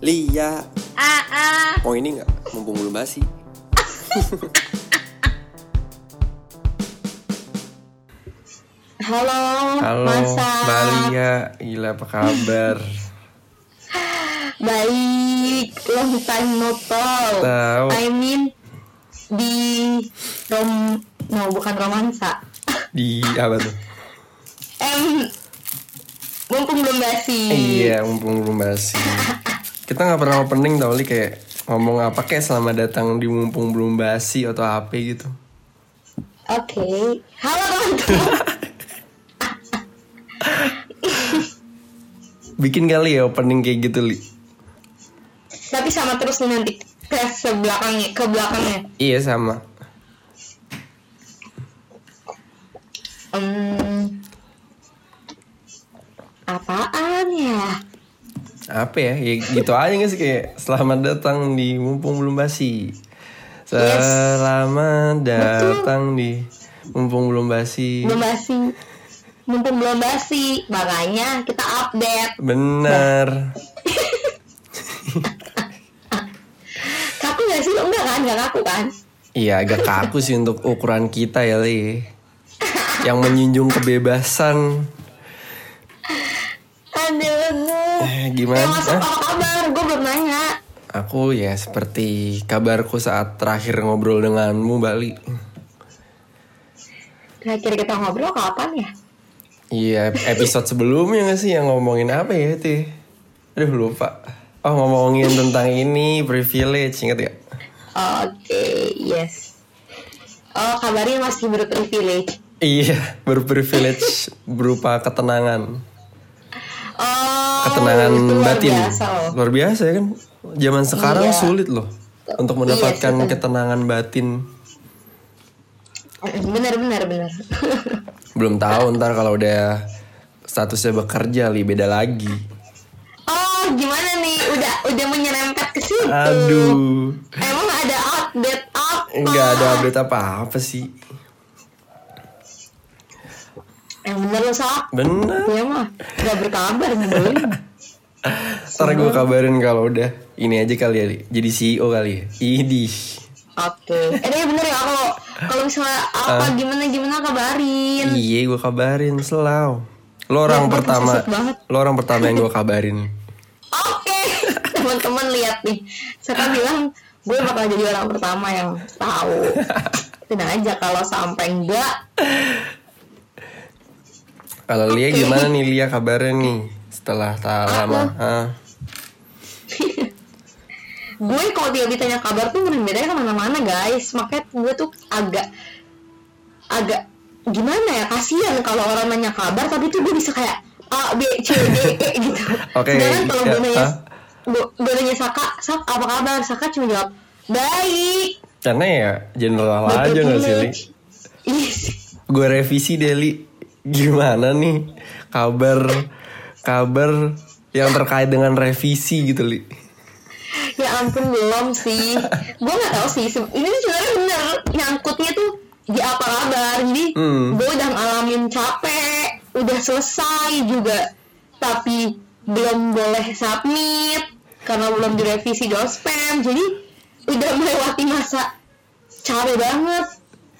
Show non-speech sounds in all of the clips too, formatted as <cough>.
Lia Ah, ah. Mau ini nggak? Mumpung belum basi Halo, Halo, Masa. Mbak Lia, gila apa kabar? Baik, long time no talk. Tahu. I mean di rom, no bukan romansa. Di apa tuh? Em, mumpung belum basi. Iya, mumpung belum basi. Kita nggak pernah opening tau li kayak ngomong apa kayak selamat datang di mumpung belum basi atau apa gitu. Oke, halo teman-teman. <laughs> Bikin kali ya opening kayak gitu li. Tapi sama terus nih nanti ke sebelakangnya, ke belakangnya. Iya sama. Hmm, apaan ya? Apa ya? Ya gitu aja gak sih kayak selamat datang di mumpung belum basi. Selamat datang di mumpung belum basi. Belum basi. Mumpung belum basi, makanya kita update. Bener. <laughs> Kaku gak sih? Enggak kan? Gak kaku kan? Iya agak kaku sih untuk ukuran kita ya Li Yang menjunjung kebebasan Gimana? masuk Hah? apa kabar? Gue belum nanya. Aku ya seperti kabarku saat terakhir ngobrol denganmu Bali Terakhir kita ngobrol kapan ya? Iya episode sebelumnya gak sih yang ngomongin apa ya itu ya? Aduh lupa Oh ngomongin tentang ini privilege inget gak? Oke, yes. Oh, kabarnya masih berprivilege. Iya berprivilege berupa ketenangan Ketenangan itu luar batin biasa loh. Luar biasa ya kan Zaman sekarang Iya. sulit loh Untuk Iya, mendapatkan betul. ketenangan batin Bener, bener, bener. <laughs> Belum tahu ntar kalau udah statusnya bekerja li beda lagi. oh, gimana nih? Udah udah menyerempet ke situ. Aduh, Emang ada update apa? nggak ada update apa-apa sih. Yang bener lo sak. Bener. Ya mah, gak berkabar nyebelin. <laughs> Ntar gue kabarin kalau udah ini aja kali ya, jadi CEO kali ya. Idih. Oke. Eh, iya bener ya kalau kalau misalnya apa Ah. gimana gimana kabarin. Iya gue kabarin selalu. Lo orang Ya, pertama, lo orang pertama yang gue kabarin. Oke, <laughs> teman-teman lihat nih. Saya bilang gue bakal jadi orang pertama yang tahu. <laughs> Tenang aja kalau sampai enggak, Kalau Lia gimana nih Lia kabarnya nih setelah tak lama? Hah? gue kalau dia ditanya kabar tuh berbeda ke mana-mana guys. Makanya gue tuh agak agak gimana ya kasihan kalau orang nanya kabar tapi tuh gue bisa kayak A B C D E gitu. Oke, Sedangkan kalau ya, gue nanya gue, nanya Saka, Sak apa kabar? Saka cuma jawab baik. Karena ya general aja gak sih Li? Yes. gue revisi deh Li gimana nih kabar kabar yang terkait dengan revisi gitu li Ya ampun belum sih. gue nggak tahu sih. Ini sebenarnya bener nyangkutnya tuh di apa kabar. Jadi Hmm. gue udah ngalamin capek, udah selesai juga, tapi belum boleh submit karena belum direvisi dospem. Jadi udah melewati masa capek banget.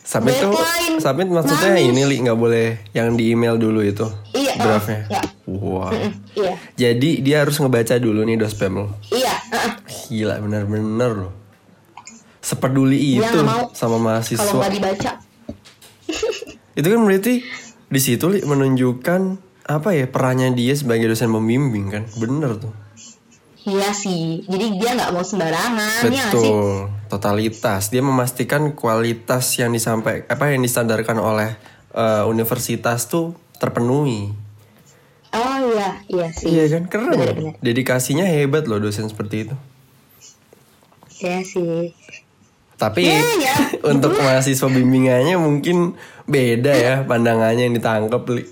Submit tuh submit maksudnya nangis. ini li nggak boleh yang di email dulu itu Iya, draftnya ya. wah Mm, Iya, jadi dia harus ngebaca dulu nih dospem lo iya. uh-uh. gila bener-bener loh sepeduli itu mau sama Kalau mahasiswa nggak dibaca, <laughs> itu kan berarti di situ li menunjukkan apa ya perannya dia sebagai dosen pembimbing kan bener tuh iya sih. Jadi dia nggak mau sembarangan, ya nggak sih? Totalitas. Dia memastikan kualitas yang disampaikan apa yang distandarkan oleh eh, universitas tuh terpenuhi. Oh iya, iya sih. Iya kan keren. loh. Bener-bener. Dedikasinya hebat loh dosen seperti itu. Iya sih. Tapi Ya, ya. <laughs> untuk mahasiswa bimbingannya mungkin beda ya pandangannya yang ditangkap li.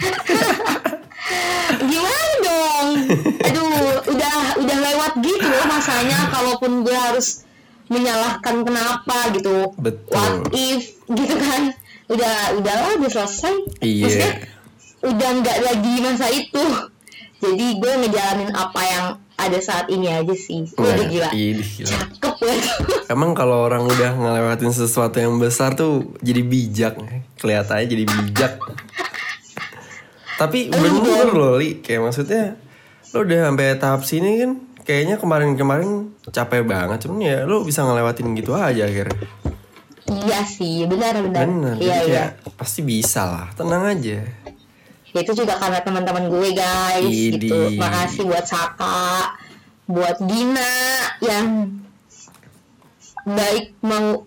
<laughs> Gimana dong? Aduh, udah udah lewat gitu loh masanya. Kalaupun gue harus menyalahkan kenapa gitu. Betul. What if gitu kan? Udah udahlah udah selesai. Iya. Maksudnya udah nggak lagi masa itu. Jadi gue ngejalanin apa yang ada saat ini aja sih Nah, udah gila ini gila. cakep banget <laughs> Emang kalau orang udah ngelewatin sesuatu yang besar tuh jadi bijak, kelihatannya jadi bijak. Tapi bener loh, Li. Kayak maksudnya, lo udah sampai tahap sini kan, kayaknya kemarin-kemarin capek banget. Cuman ya lo bisa ngelewatin gitu aja akhirnya. iya sih benar benar Bener, iya iya kayak pasti bisa lah. Tenang aja. itu juga karena teman-teman gue guys Idi. gitu makasih buat Saka buat Gina yang baik mau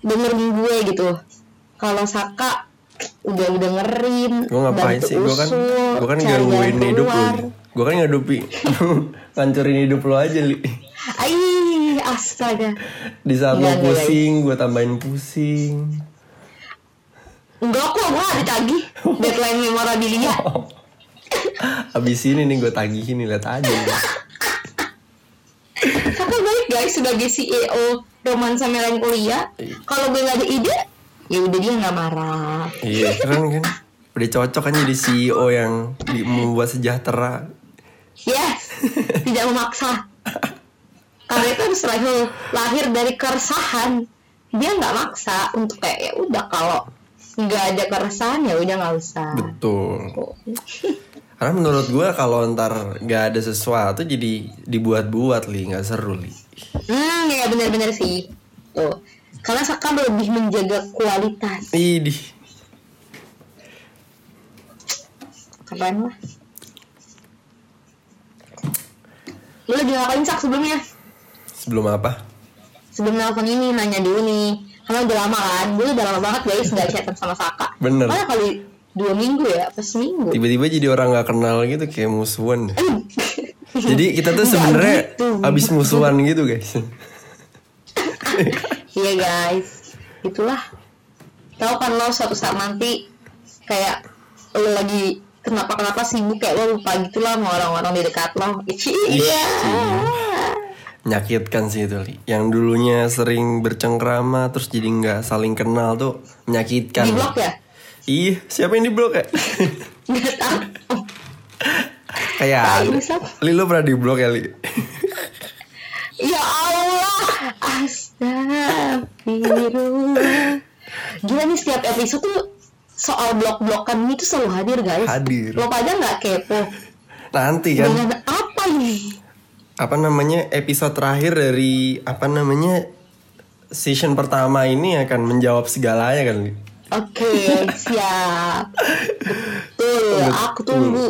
dengerin gue gitu kalau Saka udah dengerin Gue ngapain sih? Gue kan, gue kan gangguin hidup lo. Gue kan ngadupi, <laughs> ngancurin hidup lo aja, Li. Ai, astaga. Di saat lo Enggak, enggak, pusing, gue tambahin pusing. Enggak kok, gue ada tagih deadline memorabilia. <laughs> Abis ini nih gue tagihin nih, lihat aja. Saka baik guys sebagai CEO romansa melankolia. Kalau gue nggak ada ide, ya udah dia nggak marah. Iya keren kan Udah cocok kan jadi CEO yang membuat sejahtera Yes, <laughs> tidak memaksa. Karena itu harus lahir, lahir dari keresahan. Dia nggak maksa untuk kayak ya udah kalau nggak ada keresahan ya udah nggak usah. Betul <laughs> Karena menurut gue kalau ntar gak ada sesuatu jadi dibuat-buat li nggak seru li Hmm, ya benar-benar sih. Tuh. Karena Saka lebih menjaga kualitas. Idih Keren lah. Lu lagi ngapain Sak sebelumnya? Sebelum apa? Sebelum nelfon ini nanya dulu nih. Karena udah lama kan. Gue udah lama banget guys gak chatan sama Saka. Bener. Mana kali dua minggu ya? Apa seminggu? Tiba-tiba jadi orang gak kenal gitu kayak musuhan Jadi kita tuh Nggak sebenarnya gitu. abis musuhan gitu guys <laughs> Iya guys. Itulah. Tahu kan lo suatu saat nanti kayak lo lagi kenapa-kenapa sibuk kayak lo lupa gitu lah sama orang-orang di dekat lo. Iya. Menyakitkan sih itu li Yang dulunya sering bercengkrama Terus jadi nggak saling kenal tuh Menyakitkan Di blok ya? Ih siapa yang di blok ya? Kayak. Li lu pernah di blok ya Li? Ya Allah, astagfirullah. Gila nih setiap episode tuh soal blok-blokan ini tuh selalu hadir guys. Hadir. Lo pada nggak kepo Nanti kan dengan apa ini? Apa namanya episode terakhir dari Apa namanya Season pertama ini akan menjawab segalanya kan? Oke, <laughs> siap. Betul, aku tunggu.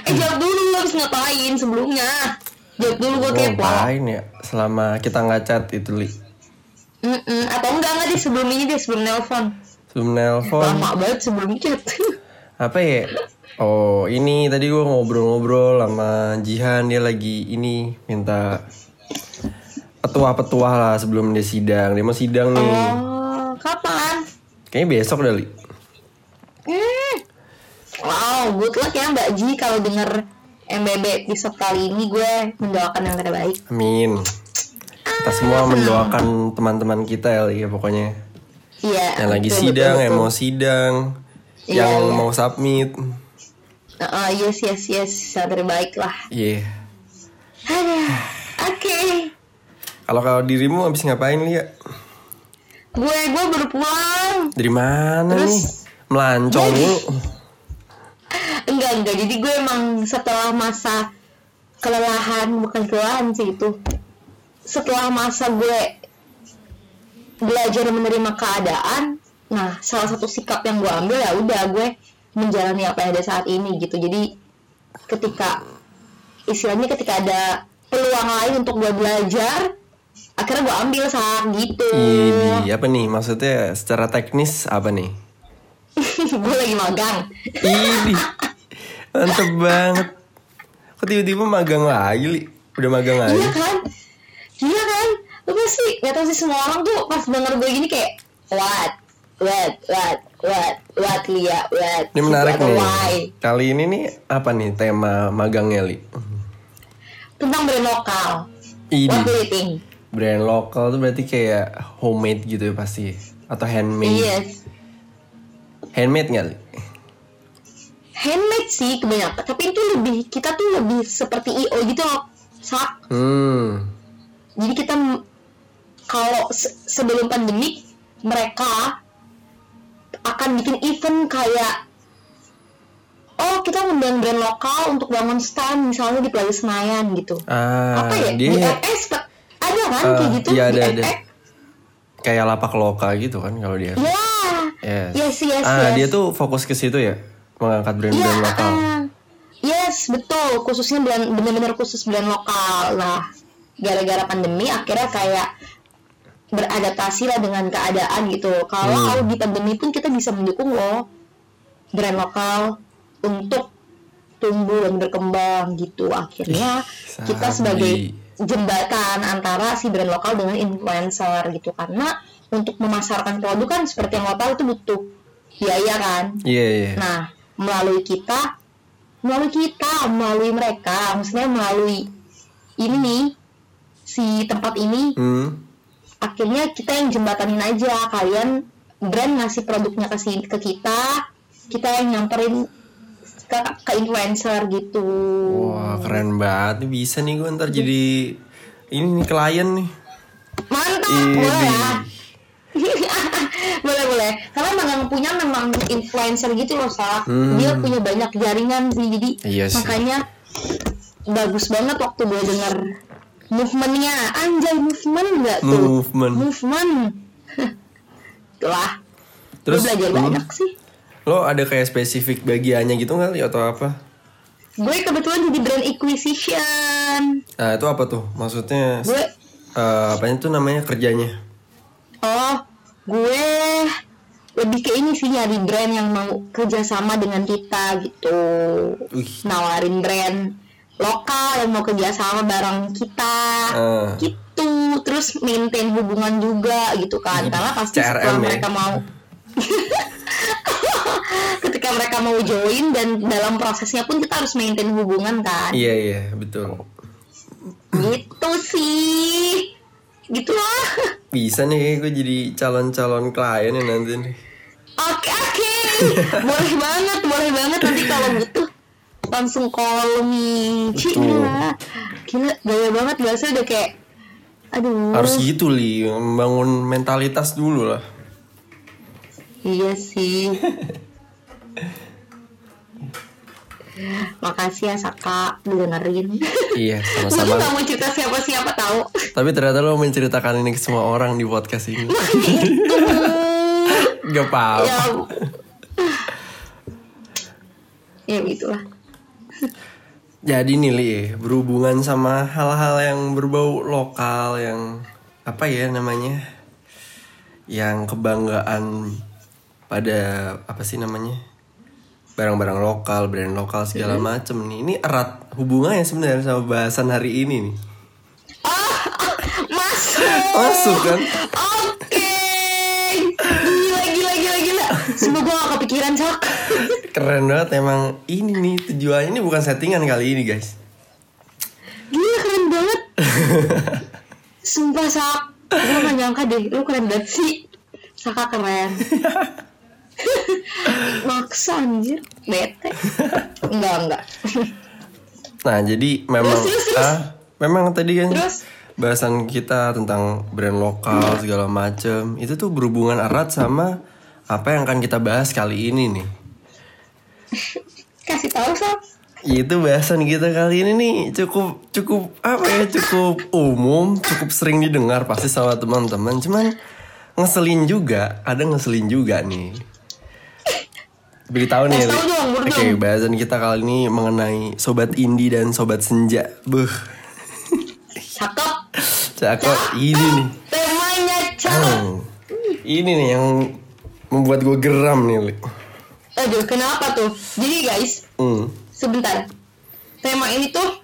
<laughs> eh jawab dulu lo harus ngapain sebelumnya? Jawab dulu gue kepo. Ngapain ya Selama kita nggak chat itu Li Mm-mm. Atau enggak enggak deh sebelum ini deh sebelum nelpon. Sebelum nelpon Lama banget sebelum chat. <laughs> apa ya oh ini tadi gue ngobrol-ngobrol sama Jihan dia lagi ini minta petuah-petuah lah sebelum dia sidang dia mau sidang nih oh, kapan? kayaknya besok dah li Hmm. Wow, good luck ya Mbak Ji kalau denger MBB episode kali ini gue mendoakan yang terbaik. amin kita semua mendoakan teman-teman kita ya ya pokoknya Iya. yang lagi betul, sidang betul, yang betul. mau sidang Iya, yang iya. mau submit Ah, yes yes yes yang terbaik lah. iya Aduh, oke. kalau kalau dirimu habis ngapain li ya Gue gue baru pulang. dari mana Terus? nih melancong lu <laughs> Enggak enggak. Jadi gue emang setelah masa kelelahan bukan kelelahan sih itu. Setelah masa gue belajar menerima keadaan, nah salah satu sikap yang gue ambil ya udah gue menjalani apa yang ada saat ini gitu. Jadi ketika istilahnya ketika ada peluang lain untuk gue belajar, akhirnya gue ambil saat gitu. Ini apa nih maksudnya secara teknis apa nih? <laughs> gue lagi magang. Ini mantep banget. Kok tiba-tiba magang lagi li? Udah magang lagi? Iya kan? Lu pasti gak tau sih semua orang tuh pas denger gue gini kayak What? What? What? What? What Lia? What? Ini menarik Atau nih. Why? Kali ini nih apa nih tema magangnya li? Tentang brand lokal What Ini do you think? brand lokal tuh berarti kayak homemade gitu ya pasti atau handmade? Yes Handmade nggak li? handmade sih kebanyakan tapi itu lebih kita tuh lebih seperti io gitu loh sak Hmm. jadi kita kalau se- sebelum pandemi mereka akan bikin event kayak oh kita ngundang brand lokal untuk bangun stand misalnya di Plaza Senayan gitu Ah, apa ya di dia FX ada kan Ah, kayak gitu iya, di ada. FX kayak lapak loka gitu kan kalau dia. ya Yes. yes yes ah, yes dia tuh fokus ke situ ya, mengangkat brand-brand lokal. ah. yes betul khususnya brand benar-benar khusus brand lokal nah gara-gara pandemi akhirnya kayak beradaptasi lah dengan keadaan gitu kalau Hmm. di pandemi pun kita bisa mendukung loh brand lokal untuk tumbuh dan berkembang gitu akhirnya Ih, kita sebagai jembatan antara si brand lokal dengan influencer gitu karena untuk memasarkan produk kan seperti yang lokal itu butuh biaya kan Iya, iya. Nah, melalui kita, melalui kita, melalui mereka, maksudnya melalui ini nih, si tempat ini, Hmm. Akhirnya kita yang jembatanin aja. Kalian brand ngasih produknya ke, ke kita, kita yang nyamperin ke, ke influencer gitu. Wah, keren banget. Nih bisa nih gue ntar jadi ini nih klien nih. Mantap, Ini. boleh ya. <laughs> boleh boleh karena memang punya memang influencer gitu loh Sak. Hmm. dia punya banyak jaringan sih jadi Iya sih. makanya bagus banget waktu gue denger movementnya anjay movement nggak tuh Movement. movement <laughs> itulah Terus, gue belajar hmm. banyak sih Lo ada kayak spesifik bagiannya gitu nggak atau apa? gue kebetulan jadi brand acquisition Nah, itu apa tuh? Maksudnya gue eh, apanya tuh namanya kerjanya? Oh, gue lebih ke ini sih nyari brand yang mau kerjasama dengan kita gitu. Wih. Nawarin brand lokal yang mau kerjasama bareng kita, Ah. gitu. Terus maintain hubungan juga gitu kan. Karena pasti CRM setelah ya? mereka mau <laughs> ketika mereka mau join dan dalam prosesnya pun kita harus maintain hubungan kan. Iya, iya, betul. Gitu sih. Gitu lah. <laughs> Bisa nih gue jadi calon-calon klien ya nanti nih. Oke oke, boleh banget, boleh banget nanti kalau butuh langsung call me. Gila, gaya banget biasa udah kayak, aduh. Harus gitu li, membangun mentalitas dulu lah. Iya sih. Makasih ya Saka dengerin. Iya, Gue sama-sama. gak mau cerita siapa-siapa tahu. Tapi ternyata lo menceritakan ini ke semua orang di podcast ini. Gak apa-apa. ya, ya gitulah. Jadi nih Li, berhubungan sama hal-hal yang berbau lokal yang apa ya namanya? Yang kebanggaan pada apa sih namanya? Barang-barang lokal, brand lokal segala macem nih. Ini erat hubungannya sebenarnya sama bahasan hari ini nih. Masuk. Masuk kan? Semoga gak kepikiran Sak. <laughs> Keren banget emang ini nih tujuannya ini bukan settingan kali ini guys. Gila keren banget. <laughs> Sumpah Sak. Gue gak nyangka deh. Lu keren banget sih. Saka keren. <laughs> Maksa anjir. Bete. Enggak enggak. Nah jadi memang Terus, terus, terus. ah memang tadi kan Terus? bahasan kita tentang brand lokal segala macem itu tuh berhubungan erat sama apa yang akan kita bahas kali ini nih. Kasih tahu Sak. Itu bahasan kita kali ini nih cukup cukup apa ya cukup umum, cukup sering didengar pasti sama teman-teman. Cuman ngeselin juga, ada ngeselin juga nih. Beritahu nih, Oke, dong. bahasan kita kali ini mengenai sobat indie dan sobat senja. Buh, Cakep. cakep ini nih. Temanya cakep. Hmm. Ini nih yang membuat gue geram nih, Li. Aduh, kenapa tuh? Jadi guys, Hmm. sebentar. Tema ini tuh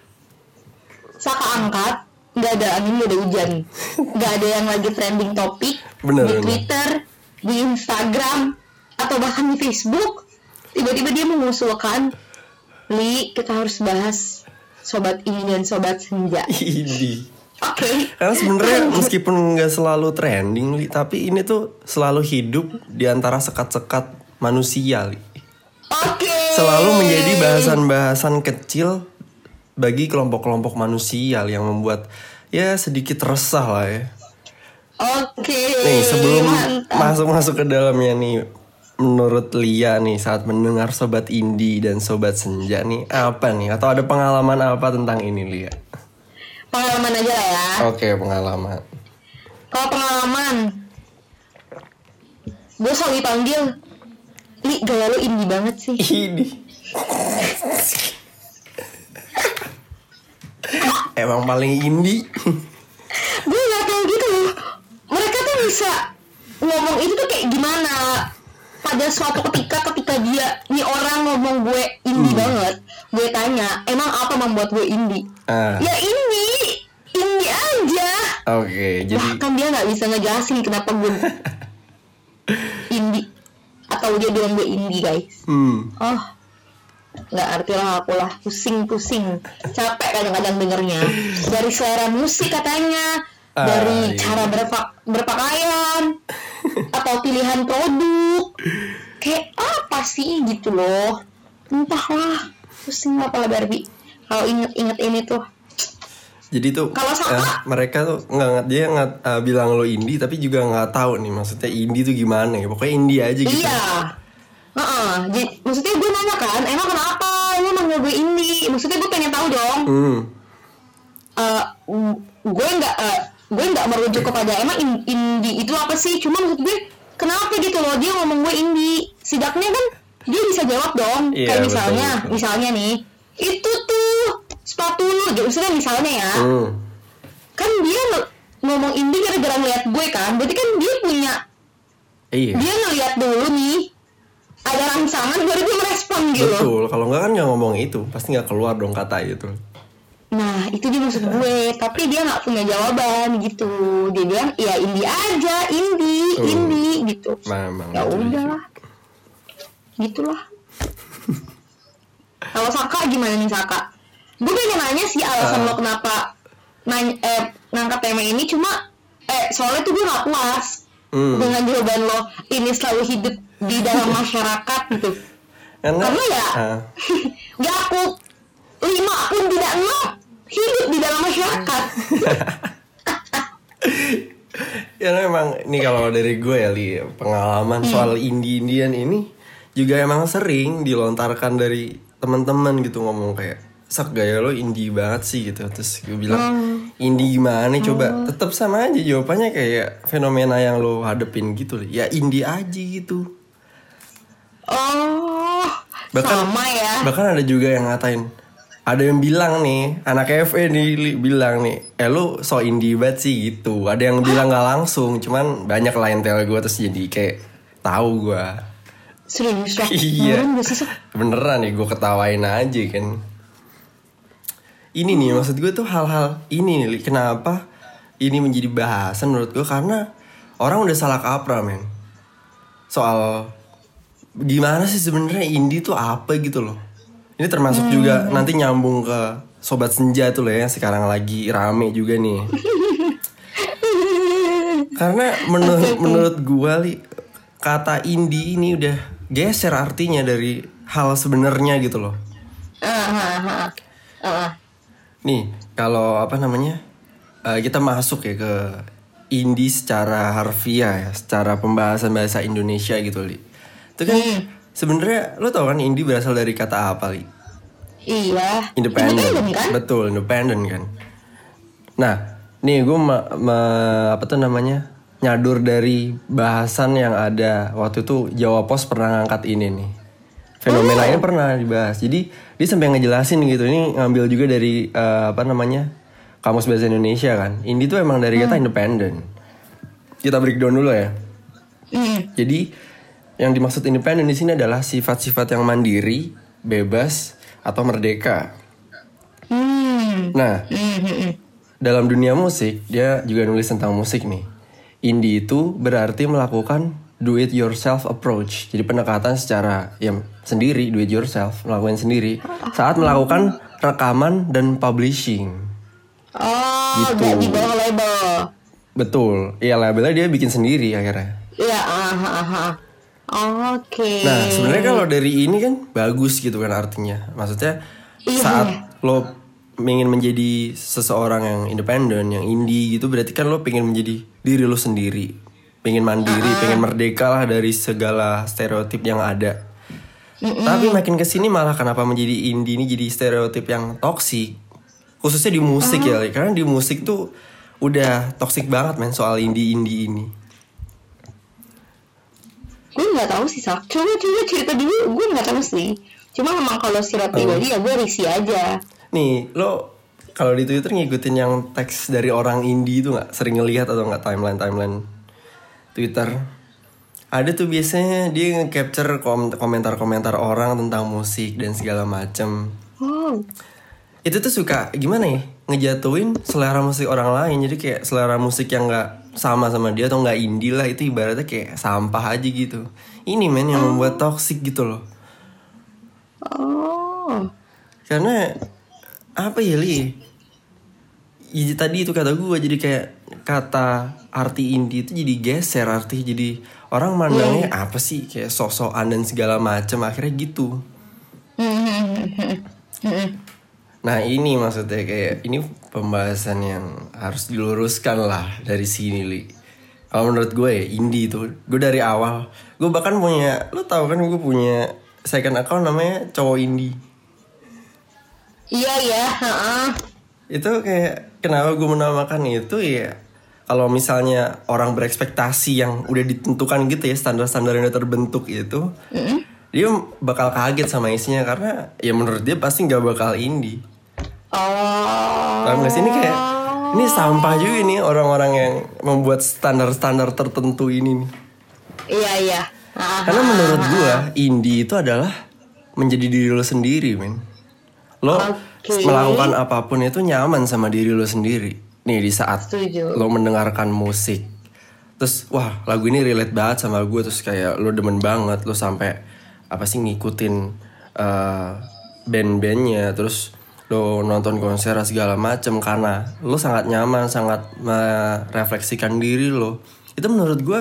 Saka angkat, nggak ada angin, nggak ada hujan, nggak ada yang lagi trending topik Bener, di bener. Twitter, di Instagram, atau bahkan di Facebook. Tiba-tiba dia mengusulkan, Li, kita harus bahas sobat ini dan sobat senja. Ini. Oke. Karena sebenarnya meskipun nggak selalu trending, Li, tapi ini tuh selalu hidup di antara sekat-sekat manusia, Li. Oke. selalu menjadi bahasan-bahasan kecil bagi kelompok-kelompok manusia yang membuat ya sedikit resah lah ya. Oke. Nih sebelum masuk-masuk ke dalamnya nih Menurut Lia nih saat mendengar Sobat Indi dan Sobat Senja nih Apa nih? Atau ada pengalaman apa tentang ini Lia? Pengalaman aja lah ya. Oke pengalaman Kalau pengalaman, gue selalu dipanggil, Li gaya lo indie banget sih. <laughs> Ini Emang paling indie gue nggak tahu gitu loh. Mereka tuh bisa ngomong itu tuh kayak gimana. Pada suatu ketika ketika dia nih orang ngomong gue indie banget, gue tanya, emang apa membuat gue indie? Ah, Ya indie, indie aja. Oke jadi Bahkan dia nggak bisa ngejelasin kenapa gue <laughs> indie atau dia bilang gue indie guys. hmm, Oh, nggak arti lah aku lah pusing-pusing, capek kadang-kadang dengernya. Dari selera musik katanya, Ah, dari iya. cara berpa- berpakaian, atau pilihan produk. Kayak apa sih gitu loh? Entahlah, pusing apa lah Barbie. Kalau inget-inget ini tuh, Jadi tuh Kalau eh, mereka tuh nggak dia nggak eh, bilang lo indie tapi juga nggak tahu nih maksudnya indie tuh gimana ya pokoknya indie aja gitu. Iya. Heeh. Jadi maksudnya gue nanya kan, emang kenapa? Emang manggil gue indie? Maksudnya gue pengen tahu dong. Hmm. Eh, gue nggak eh, gue nggak merujuk kepada emang in- indie itu apa sih? Cuma maksud gue kenapa gitu loh dia ngomong gue indie? Sidaknya kan dia bisa jawab dong. Iya, Kayak betul, misalnya, betul. misalnya nih, itu tuh sepatu lu. Maksudnya misalnya ya, Hmm. kan dia ngomong indie gara-gara ngeliat gue kan. Berarti kan dia punya Iya. dia ngeliat dulu nih ada rangsangan baru dia merespon gitu. Betul, kalau nggak kan nggak ngomong itu, pasti nggak keluar dong kata itu. Nah itu dia maksud gue, tapi dia nggak punya jawaban gitu. Dia bilang ya indie aja, indie, Hmm. indie gitu. Memang. Ya udahlah, gitulah. <laughs> Kalau Saka gimana nih Saka? Gue pengen nanya sih alasan Ah. lo kenapa nanya, eh, ngangkat tema ini cuma eh soalnya tuh gue gak puas Hmm. dengan jawaban lo ini selalu hidup di dalam <laughs> masyarakat gitu. Karena, Karena ya ah, <laughs> Gak aku lima pun tidak enam hidup di dalam masyarakat. <laughs> ya memang ini kalau dari gue ya li pengalaman soal indie-indian ini juga emang sering dilontarkan dari teman-teman gitu ngomong kayak sak gaya lo indie banget sih gitu. Terus gue bilang indie gimana? Coba. Tetap sama aja jawabannya kayak fenomena yang lo hadepin gitu ya indie aja gitu. Oh, Bahkan- sama ya. bahkan ada juga yang ngatain ada yang bilang nih anak FE nih Li, bilang nih eh lu so indie banget sih gitu. Ada yang bilang nggak langsung cuman banyak lain tel gue terus jadi kayak tahu gue Serius lah. <laughs> iya. Beneran gak sih, Sok? beneran nih gue ketawain aja kan. Ini nih maksud gue tuh hal-hal ini nih kenapa ini menjadi bahasan menurut gue karena orang udah salah kaprah men. Soal gimana sih sebenarnya indie tuh apa gitu loh. Ini termasuk juga nanti nyambung ke sobat senja tuh loh ya sekarang lagi rame juga nih. <laughs> Karena menurut menurut gue li kata indie ini udah geser artinya dari hal sebenarnya gitu loh ah. Ah, ah. Nih, kalau apa namanya? eh, kita masuk ya ke indie secara harfiah ya, secara pembahasan bahasa Indonesia gitu, Li. Itu kan sebenarnya lo tau kan indie berasal dari kata apa, Li? Iya. Independent. kan? Betul, independent kan. Nah, nih gue ma- ma- apa tuh namanya? Nyadur dari bahasan yang ada waktu itu Jawa Pos pernah ngangkat ini nih. Fenomena ini pernah dibahas. Jadi dia sampai ngejelasin gitu. Ini ngambil juga dari eh, apa namanya? Kamus Bahasa Indonesia kan. Indie tuh emang dari kata independent. Kita breakdown dulu ya. Hmm. Jadi yang dimaksud independen di sini adalah sifat-sifat yang mandiri, bebas atau merdeka. Hmm. Nah, Hmm, hmm, hmm. dalam dunia musik dia juga nulis tentang musik nih. Indie itu berarti melakukan do it yourself approach. Jadi pendekatan secara yang sendiri, do it yourself, melakukan sendiri saat melakukan rekaman dan publishing. Oh, Gitu. di bawah label. Betul. Iya labelnya dia bikin sendiri akhirnya. Iya, ah, ah, ah. Oke. Nah, sebenarnya kalau dari ini kan bagus gitu kan artinya. Maksudnya Iya, saat iya. lo ingin menjadi seseorang yang independen, yang indie gitu berarti kan lo pengen menjadi diri lo sendiri. Pengen mandiri, pengen merdeka lah dari segala stereotip yang ada. Tapi makin ke sini malah kenapa menjadi indie ini jadi stereotip yang toksik. Khususnya di musik ya, Li. karena di musik tuh udah toksik banget men soal indie-indie ini. gue nggak tahu sih sak coba coba cerita dulu gue nggak tahu sih cuma memang kalau secara pribadi ya gue risih aja Nih, lo kalau di Twitter ngikutin yang teks dari orang indie itu nggak sering ngelihat atau nggak timeline timeline Twitter? Ada tuh biasanya dia nge-capture kom- komentar-komentar orang tentang musik dan segala macem. oh Itu tuh suka gimana ya? Ngejatuhin selera musik orang lain. Jadi kayak selera musik yang nggak sama sama dia atau nggak indie lah itu ibaratnya kayak sampah aja gitu. Ini men yang membuat toxic gitu loh. oh Karena apa ya li? Iya tadi itu kata gue jadi kayak kata arti indie itu jadi geser arti jadi orang mandangnya apa sih kayak sosokan dan segala macam akhirnya gitu. Nah ini maksudnya kayak ini pembahasan yang harus diluruskan lah dari sini li. Kalau menurut gue ya indie itu gue dari awal gue bahkan punya lo tau kan gue punya second account namanya cowok indie. iya ya heeh. itu kayak kenapa gue menamakan itu ya kalau misalnya orang berekspektasi yang udah ditentukan gitu ya standar-standar yang udah terbentuk itu dia bakal kaget sama isinya karena ya menurut dia pasti nggak bakal indie. Oh. Paham gak sih? Ini kayak ini sampah juga nih orang-orang yang membuat standar-standar tertentu ini nih. Iya iya. Ah, karena menurut gue indie itu adalah menjadi diri lo sendiri men. Lo Oke. melakukan apa pun itu nyaman sama diri lo sendiri nih di saat Setuju. lo mendengarkan musik terus wah lagu ini relate banget sama gue terus kayak lo demen banget lo sampai apa sih ngikutin eh, band-bandnya terus lo nonton konser segala macem karena lo sangat nyaman sangat merefleksikan diri lo itu menurut gue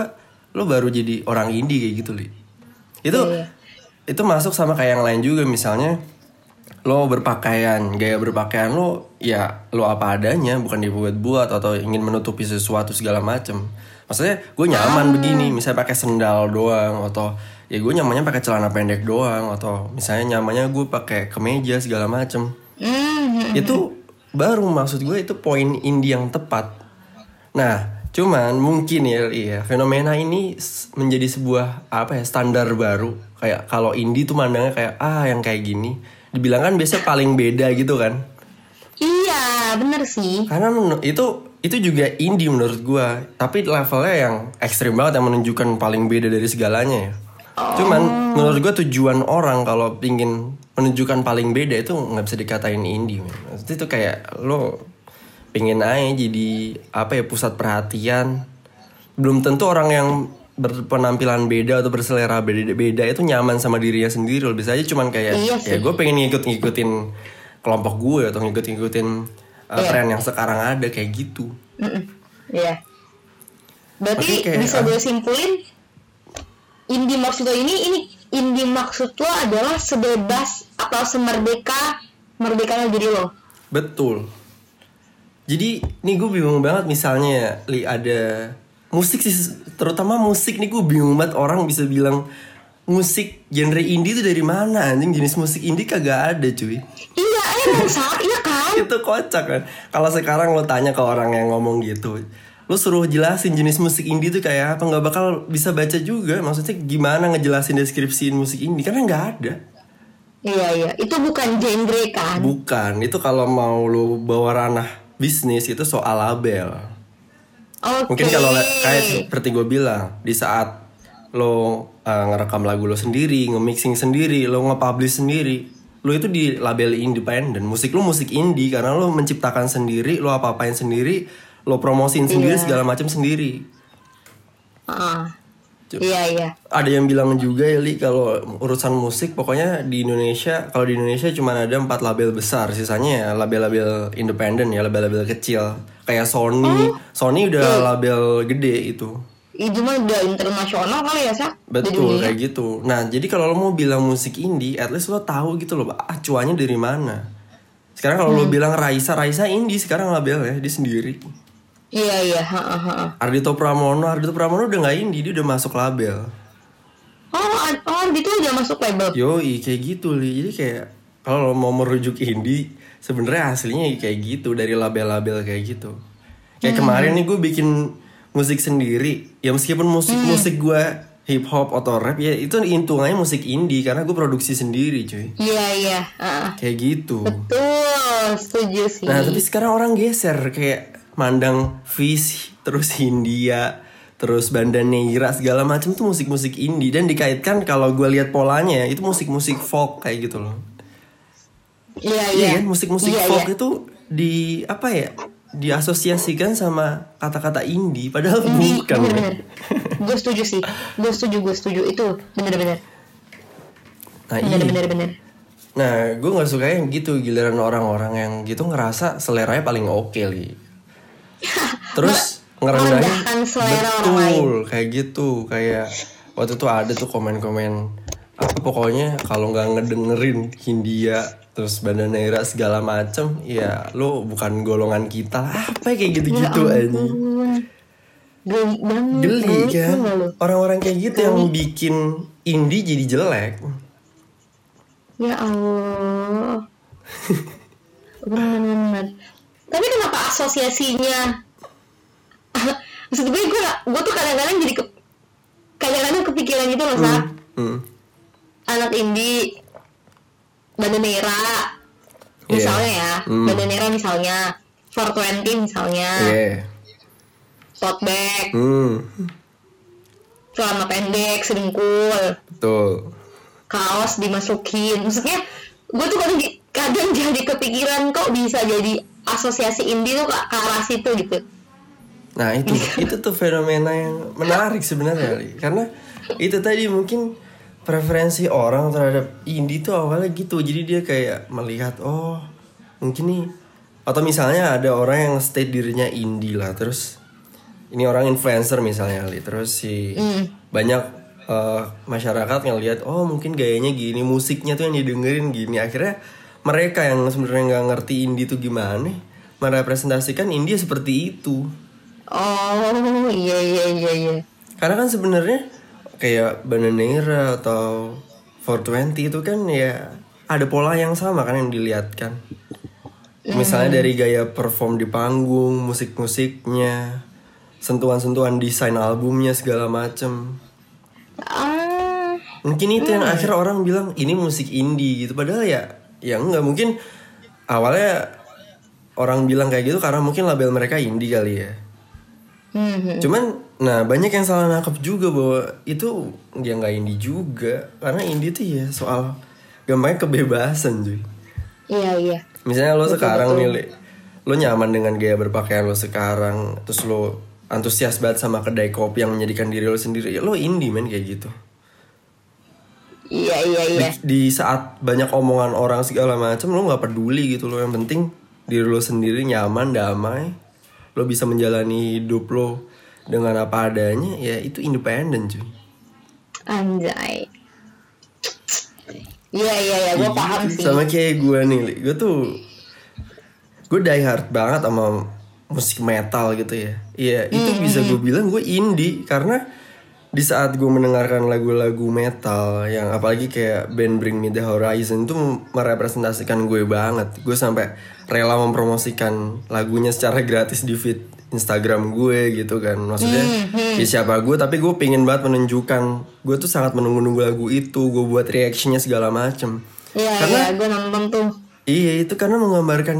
lo baru jadi orang indie kayak gitu li itu Iya. itu masuk sama kayak yang lain juga misalnya lo berpakaian gaya berpakaian lo ya lo apa adanya bukan dibuat-buat atau ingin menutupi sesuatu segala macem. Maksudnya gue nyaman begini misalnya pakai sendal doang atau ya gue nyamannya pakai celana pendek doang atau misalnya nyamannya gue pakai kemeja segala macem. Hmm, itu baru maksud gue itu poin indie yang tepat. Nah cuman mungkin ya iya fenomena ini menjadi sebuah apa ya standar baru. Kayak kalau indie tuh mandangnya kayak ah yang kayak gini dibilang kan biasanya paling beda gitu kan? Iya bener sih. Karena itu itu juga indie menurut gue tapi levelnya yang ekstrim banget yang menunjukkan paling beda dari segalanya ya. Cuman menurut gue tujuan orang kalau pingin menunjukkan paling beda itu nggak bisa dikatain indie. Maksudnya itu kayak lo pengen aja jadi apa ya pusat perhatian. Belum tentu orang yang berpenampilan beda atau berselera beda, beda itu nyaman sama dirinya sendiri lo bisa aja cuman kayak Iya ya gue pengen ngikut-ngikutin kelompok gue atau ngikut-ngikutin uh, Iya. tren yang sekarang ada kayak gitu. Iya. Berarti Oke, kayak, bisa ah. gue simpulin indie maksud lo ini ini indie maksud lo adalah sebebas atau semerdeka merdekanya diri lo. Betul. Jadi nih gue bingung banget misalnya li ada musik sih terutama musik nih gue bingung banget orang bisa bilang musik genre indie itu dari mana anjing. Jenis musik indie kagak ada cuy. Iya emang <laughs> saat iya kan. itu kocak kan? Kalau sekarang lo tanya ke orang yang ngomong gitu lo suruh jelasin jenis musik indie itu kayak apa nggak bakal bisa baca juga. Maksudnya gimana ngejelasin deskripsiin musik indie? Karena nggak ada. Iya iya. Itu bukan genre kan. bukan. Itu kalau mau lo bawa ranah bisnis itu soal label Oke. Mungkin kalau kayak seperti gue bilang, di saat lo uh, ngerekam lagu lo sendiri, nge-mixing sendiri, lo nge-publish sendiri, lo itu di label independen. Musik lo musik indie karena lo menciptakan sendiri, lo apa-apain sendiri, lo promosiin sendiri Iya. segala macam sendiri. Ah. Iya iya. Ada yang bilang juga ya Li kalau urusan musik pokoknya di Indonesia kalau di Indonesia cuma ada empat label besar sisanya ya label-label independen ya label-label kecil kayak Sony Sony udah label gede itu itu mah udah internasional kali ya sak Betul kayak gitu. Nah jadi kalau lo mau bilang musik indie, at least lo tahu gitu loh, ah cuannya dari mana. Sekarang kalau lo Hmm. bilang Raisa, Raisa indie sekarang label ya dia sendiri. Iya iya ha, ha, ha. Ardito Pramono, Ardito Pramono udah nggak indie, dia udah masuk label. oh oh itu udah masuk label Yoi kayak gitu li. Jadi kayak kalau mau merujuk indie, sebenarnya aslinya kayak gitu dari label-label kayak gitu. Kayak kemarin nih gue bikin musik sendiri, ya meskipun musik-musik gue hip hop atau rap ya itu hitungannya musik indie karena gue produksi sendiri cuy. iya iya ha. Kayak gitu. betul setuju sih Nah tapi sekarang orang geser kayak mandang Fish terus Hindia terus Banda Neira segala macam tuh musik-musik indie dan dikaitkan kalau gue lihat polanya itu musik-musik folk kayak gitu loh. iya Iya iya kan musik-musik Iya, folk iya. itu di apa ya diasosiasikan sama kata-kata indie padahal Indie, bukan. bener-bener. <laughs> gue setuju sih gue setuju gue setuju itu bener-bener Nah iya. bener-bener bener Nah gue nggak suka yang gitu giliran orang-orang yang gitu ngerasa seleranya paling oke li. Terus ngerendahin betul kayak gitu. Kayak waktu itu ada tuh komen-komen apa pokoknya kalau nggak ngedengerin Hindia terus Bandanera segala macem ya lo bukan golongan kita lah. Apa kayak gitu-gitu Ya aja geli banget geli kan? orang-orang kayak gitu yang bikin indie jadi jelek. Ya Allah. <laughs> Bener-bener tapi kenapa asosiasinya maksud gue gue gue tuh kadang-kadang jadi ke, kadang-kadang kepikiran gitu loh Sat. hmm. anak indie Bandanera Iya. misalnya ya Hmm. Bandanera misalnya 420 misalnya Iya. tote bag hmm celana pendek sedengkul betul kaos dimasukin maksudnya gue tuh kadang, kadang jadi kepikiran kok bisa jadi asosiasi indie tuh ke, arah situ gitu. Nah itu <laughs> itu tuh fenomena yang menarik sebenarnya Li. karena itu tadi mungkin preferensi orang terhadap indie tuh awalnya gitu. Jadi dia kayak melihat oh mungkin nih atau misalnya ada orang yang state dirinya indie lah. Terus ini orang influencer misalnya Li. terus si banyak eh, masyarakat yang lihat oh mungkin gayanya gini musiknya tuh yang didengerin gini. Akhirnya mereka yang sebenarnya nggak ngerti indie tuh gimana merepresentasikan indie seperti itu oh iya iya iya iya karena kan sebenarnya kayak Bananera atau 420 itu kan ya ada pola yang sama kan yang dilihatkan. Misalnya dari gaya perform di panggung, musik-musiknya, sentuhan-sentuhan desain albumnya segala macem. ah Mungkin itu yang akhirnya orang bilang ini musik indie gitu. Padahal ya ya enggak mungkin awalnya orang bilang kayak gitu karena mungkin label mereka indie kali ya. hmm. Cuman, nah banyak yang salah nangkep juga bahwa itu dia nggak indie juga, karena indie tuh ya soal gampangnya kebebasan cuy. iya iya Misalnya lo sekarang nih, Li, lo nyaman dengan gaya berpakaian lo sekarang, terus lo antusias banget sama kedai kopi yang menjadikan diri lo sendiri, ya lo indie men kayak gitu. Iya iya iya Di, di saat banyak omongan orang segala macam, lo nggak peduli gitu lo. Yang penting diri lo sendiri nyaman, damai, lo bisa menjalani hidup lo dengan apa adanya, ya itu independen cuy. anjay iya iya iya gue paham sih Sama kayak gue nih, gue tuh gue die hard banget sama musik metal gitu ya. Iya, itu Hmm, bisa gue bilang gue indie karena di saat gue mendengarkan lagu-lagu metal yang apalagi kayak band Bring Me The Horizon itu merepresentasikan gue banget. Gue sampai rela mempromosikan lagunya secara gratis di feed Instagram gue gitu kan. Maksudnya Hmm, ya siapa gue tapi gue pengen banget menunjukkan gue tuh sangat menunggu-nunggu lagu itu. Gue buat reactionnya segala macem. iya Karena- iya gue nonton tuh Iya itu karena menggambarkan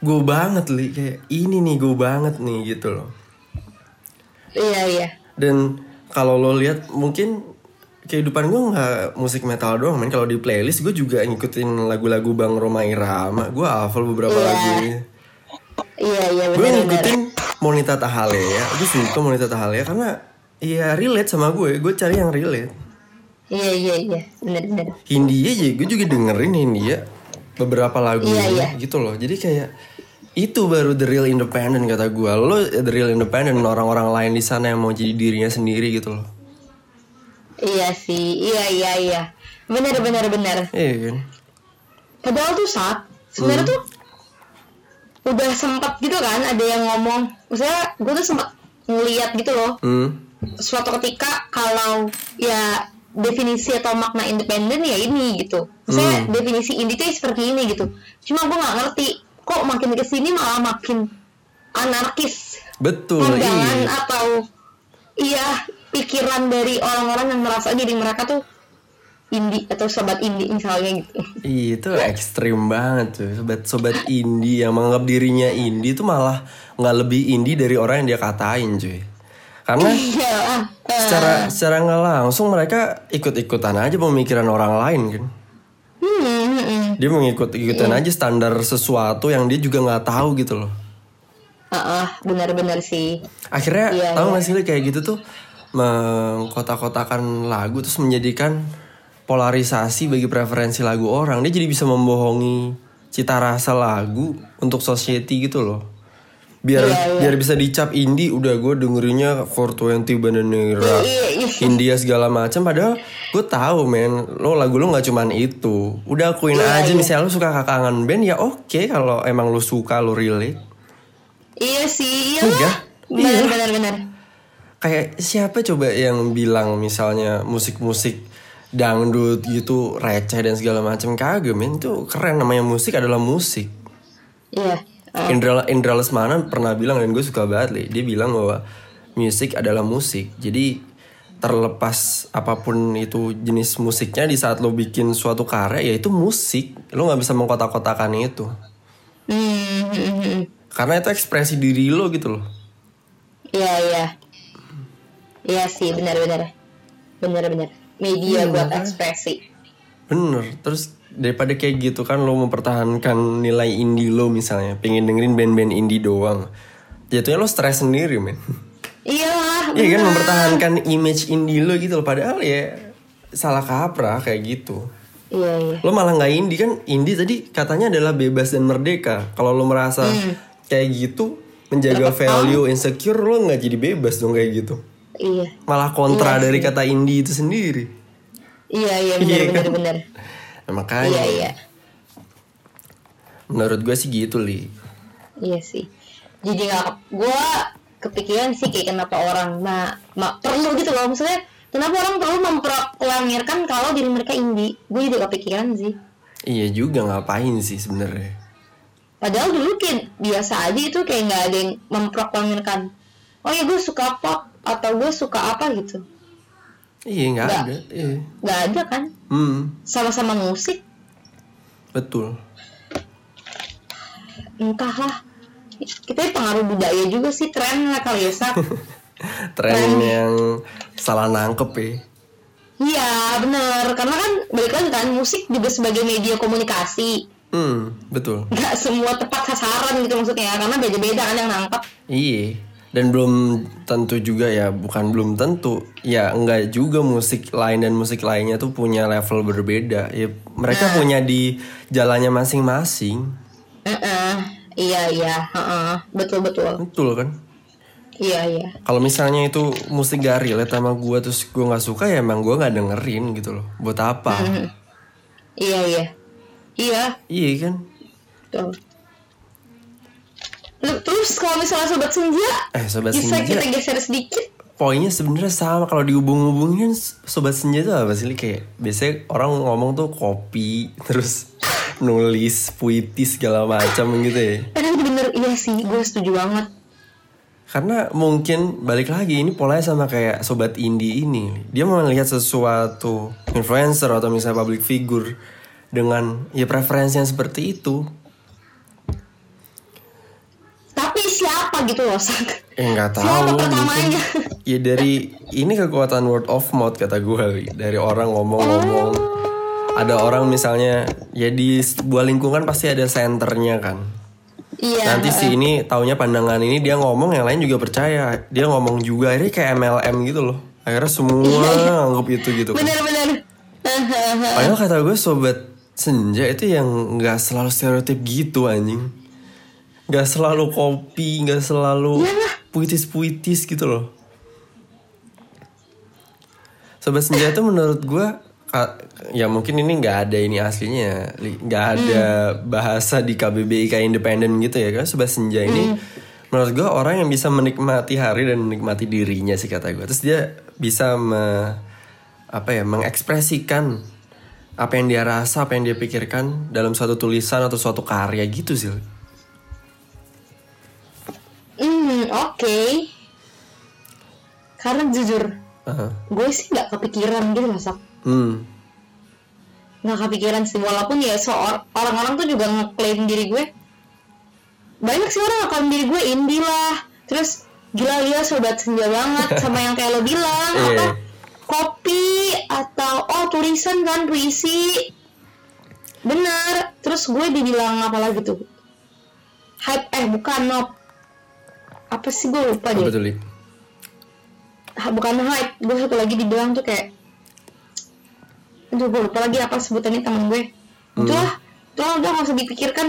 gue banget li kayak ini nih gue banget nih gitu loh. iya iya Dan kalau lo lihat mungkin kehidupan gue nggak musik metal doang men. Kalau di playlist gue juga ngikutin lagu-lagu Bang Roma Irama gue hafal beberapa Iya. lagunya iya iya gue ngikutin Monita Tahalea gue suka Monita Tahalea karena ya relate sama gue gue cari yang relate. Iya iya iya. Benar benar. Hindia aja gue juga dengerin Hindia beberapa lagunya Iya, iya. gitu loh. Jadi kayak itu baru the real independent kata gue lo the real independent orang-orang lain di sana yang mau jadi dirinya sendiri gitu loh Iya sih, iya iya iya. Bener bener bener. iya kan Padahal tuh saat sebenarnya tuh udah sempat gitu kan ada yang ngomong, maksudnya gue tuh sempat ngeliat gitu loh hmm suatu ketika kalau ya definisi atau makna independen ya ini gitu. Saya Hmm. definisi indie tuh seperti ini gitu. Cuma gue nggak ngerti kok makin ke sini malah makin anarkis? Betul pandangan iya. atau iya pikiran dari orang-orang yang merasa diri mereka tuh indie atau sobat indie misalnya gitu. Iya, itu ekstrim banget tuh. Sobat sobat indie yang menganggap dirinya indie itu malah nggak lebih indie dari orang yang dia katain cuy. Karena <laughs> Iya. eh, secara secara nggak langsung mereka ikut-ikutan aja pemikiran orang lain kan hmm, hmm. dia mengikut-ikutan aja standar sesuatu yang dia juga nggak tahu gitu loh Ah, ah, benar-benar sih. akhirnya Iya, tahu iya. nggak sih Li, kayak gitu tuh mengkotak-kotakan lagu terus menjadikan polarisasi bagi preferensi lagu orang dia jadi bisa membohongi cita rasa lagu untuk society gitu loh biar Iya, iya. biar bisa dicap indie udah gue dengerinnya 420 Bandanera Iya, iya. India segala macam padahal gue tahu men lo lagu lo nggak cuman itu udah akuin Iya, aja iya. misalnya lo suka kakangan band ya oke kalau emang lo suka lo relate Iya sih, iya Enggak. lah. Benar, Iya. benar, benar. kayak siapa coba yang bilang misalnya musik-musik dangdut gitu receh dan segala macam kagak men itu keren namanya musik adalah musik Iya. Ah, Indra Indra Lesmana pernah bilang dan gue suka banget li dia bilang bahwa musik adalah musik jadi terlepas apa pun itu jenis musiknya di saat lo bikin suatu karya ya itu musik lo nggak bisa mengkotak-kotakan itu hmm, hmm, hmm, hmm. karena itu ekspresi diri lo gitu loh Iya, iya. Iya sih, benar-benar. Benar-benar. Media Iya, buat ekspresi. Bener, terus daripada kayak gitu kan lo mempertahankan nilai indie lo misalnya, pengen dengerin band-band indie doang. Jatuhnya lo stres sendiri men. Iya lah. Iya kan mempertahankan image indie lo gitu loh, padahal ya salah kaprah kayak gitu. Iya, iya. Lo malah nggak indie kan, indie tadi katanya adalah bebas dan merdeka. Kalau lo merasa kayak gitu, menjaga value insecure lo nggak jadi bebas dong kayak gitu. Iya. Malah kontra dari kata indie itu sendiri. Iya, iya, benar, Iya benar, kan? benar. Nah, makanya Iya, iya. menurut gue sih gitu li. Iya sih. Jadi nggak, gue kepikiran sih kayak kenapa orang nah ma- perlu gitu loh maksudnya kenapa orang perlu memproklamirkan kalau diri mereka indie gue juga kepikiran sih Iya juga ngapain sih sebenarnya. padahal dulu kayak biasa aja itu kayak nggak ada yang memproklamirkan oh ya gue suka pop atau gue suka apa gitu Iya nggak ada. Iya. nggak ada kan Hmm sama-sama musik betul. entahlah kita pengaruh budaya juga sih tren lah kali ya Sat. <laughs> Tren yang salah nangkep ya. Iya bener karena kan balik lagi kan musik juga sebagai media komunikasi Hmm betul. nggak semua tepat sasaran gitu maksudnya karena beda-beda kan yang nangkep Iya. Dan belum tentu juga ya, bukan belum tentu. Ya enggak juga musik lain dan musik lainnya tuh punya level berbeda. Ya mereka punya di jalannya masing-masing. Heeh. iya iya heeh. betul betul Betul kan? iya iya Kalau misalnya itu musik gak relate sama gue terus gue nggak suka ya emang gue nggak dengerin gitu loh. Buat apa? iya iya iya Iya kan? betul terus kalau misalnya sobat senja Eh sobat bisa senja. kita geser sedikit? Poinnya sebenarnya sama kalau dihubung-hubungin sobat senja tuh apa sih? Kayak biasanya orang ngomong tuh kopi <laughs> terus nulis puitis segala macam gitu ya. Padahal bener iya sih gue setuju banget. Karena mungkin balik lagi ini polanya sama kayak sobat indie ini. Dia mau melihat sesuatu influencer atau misalnya public figure dengan ya preferensi yang seperti itu tapi siapa gitu loh Sak? eh nggak tahu. siapa mungkin pertamanya. Ya dari ini kekuatan word of mouth kata gue dari orang ngomong-ngomong. Ada orang misalnya ya di sebuah lingkungan pasti ada senternya kan. Iya. Nanti si ini taunya pandangan ini dia ngomong yang lain juga percaya. Dia ngomong juga ini kayak MLM gitu loh. Akhirnya semua anggap itu gitu kan. bener-bener padahal kata gue sobat senja itu yang nggak selalu stereotip gitu anjing nggak selalu kopi nggak selalu puitis-puitis gitu loh. Sobat senja itu menurut gue ya mungkin ini nggak ada ini aslinya Li. nggak ada bahasa di KBBI kayak independen gitu ya kan sobat senja ini. Menurut gue orang yang bisa menikmati hari dan menikmati dirinya sih kata gue terus dia bisa me, apa ya mengekspresikan apa yang dia rasa apa yang dia pikirkan dalam suatu tulisan atau suatu karya gitu sih Oke. Karena jujur, Aha. gue sih nggak kepikiran gitu masak. Hmm. Nggak kepikiran sih, walaupun ya so orang-orang tuh juga ngeklaim diri gue. Banyak sih orang ngeklaim diri gue indie lah. Terus gila dia sobat senja banget <laughs> sama yang kayak lo bilang Iya. apa kopi atau oh tulisan kan puisi bener terus gue dibilang apa lagi tuh hype eh bukan no apa sih gue lupa deh. Apa tuh Li? Ha- bukan hype. Gue satu lagi dibilang tuh kayak aduh gue lupa lagi apa sebutannya temen gue. Hmm. itulah itu udah gak usah dipikirkan.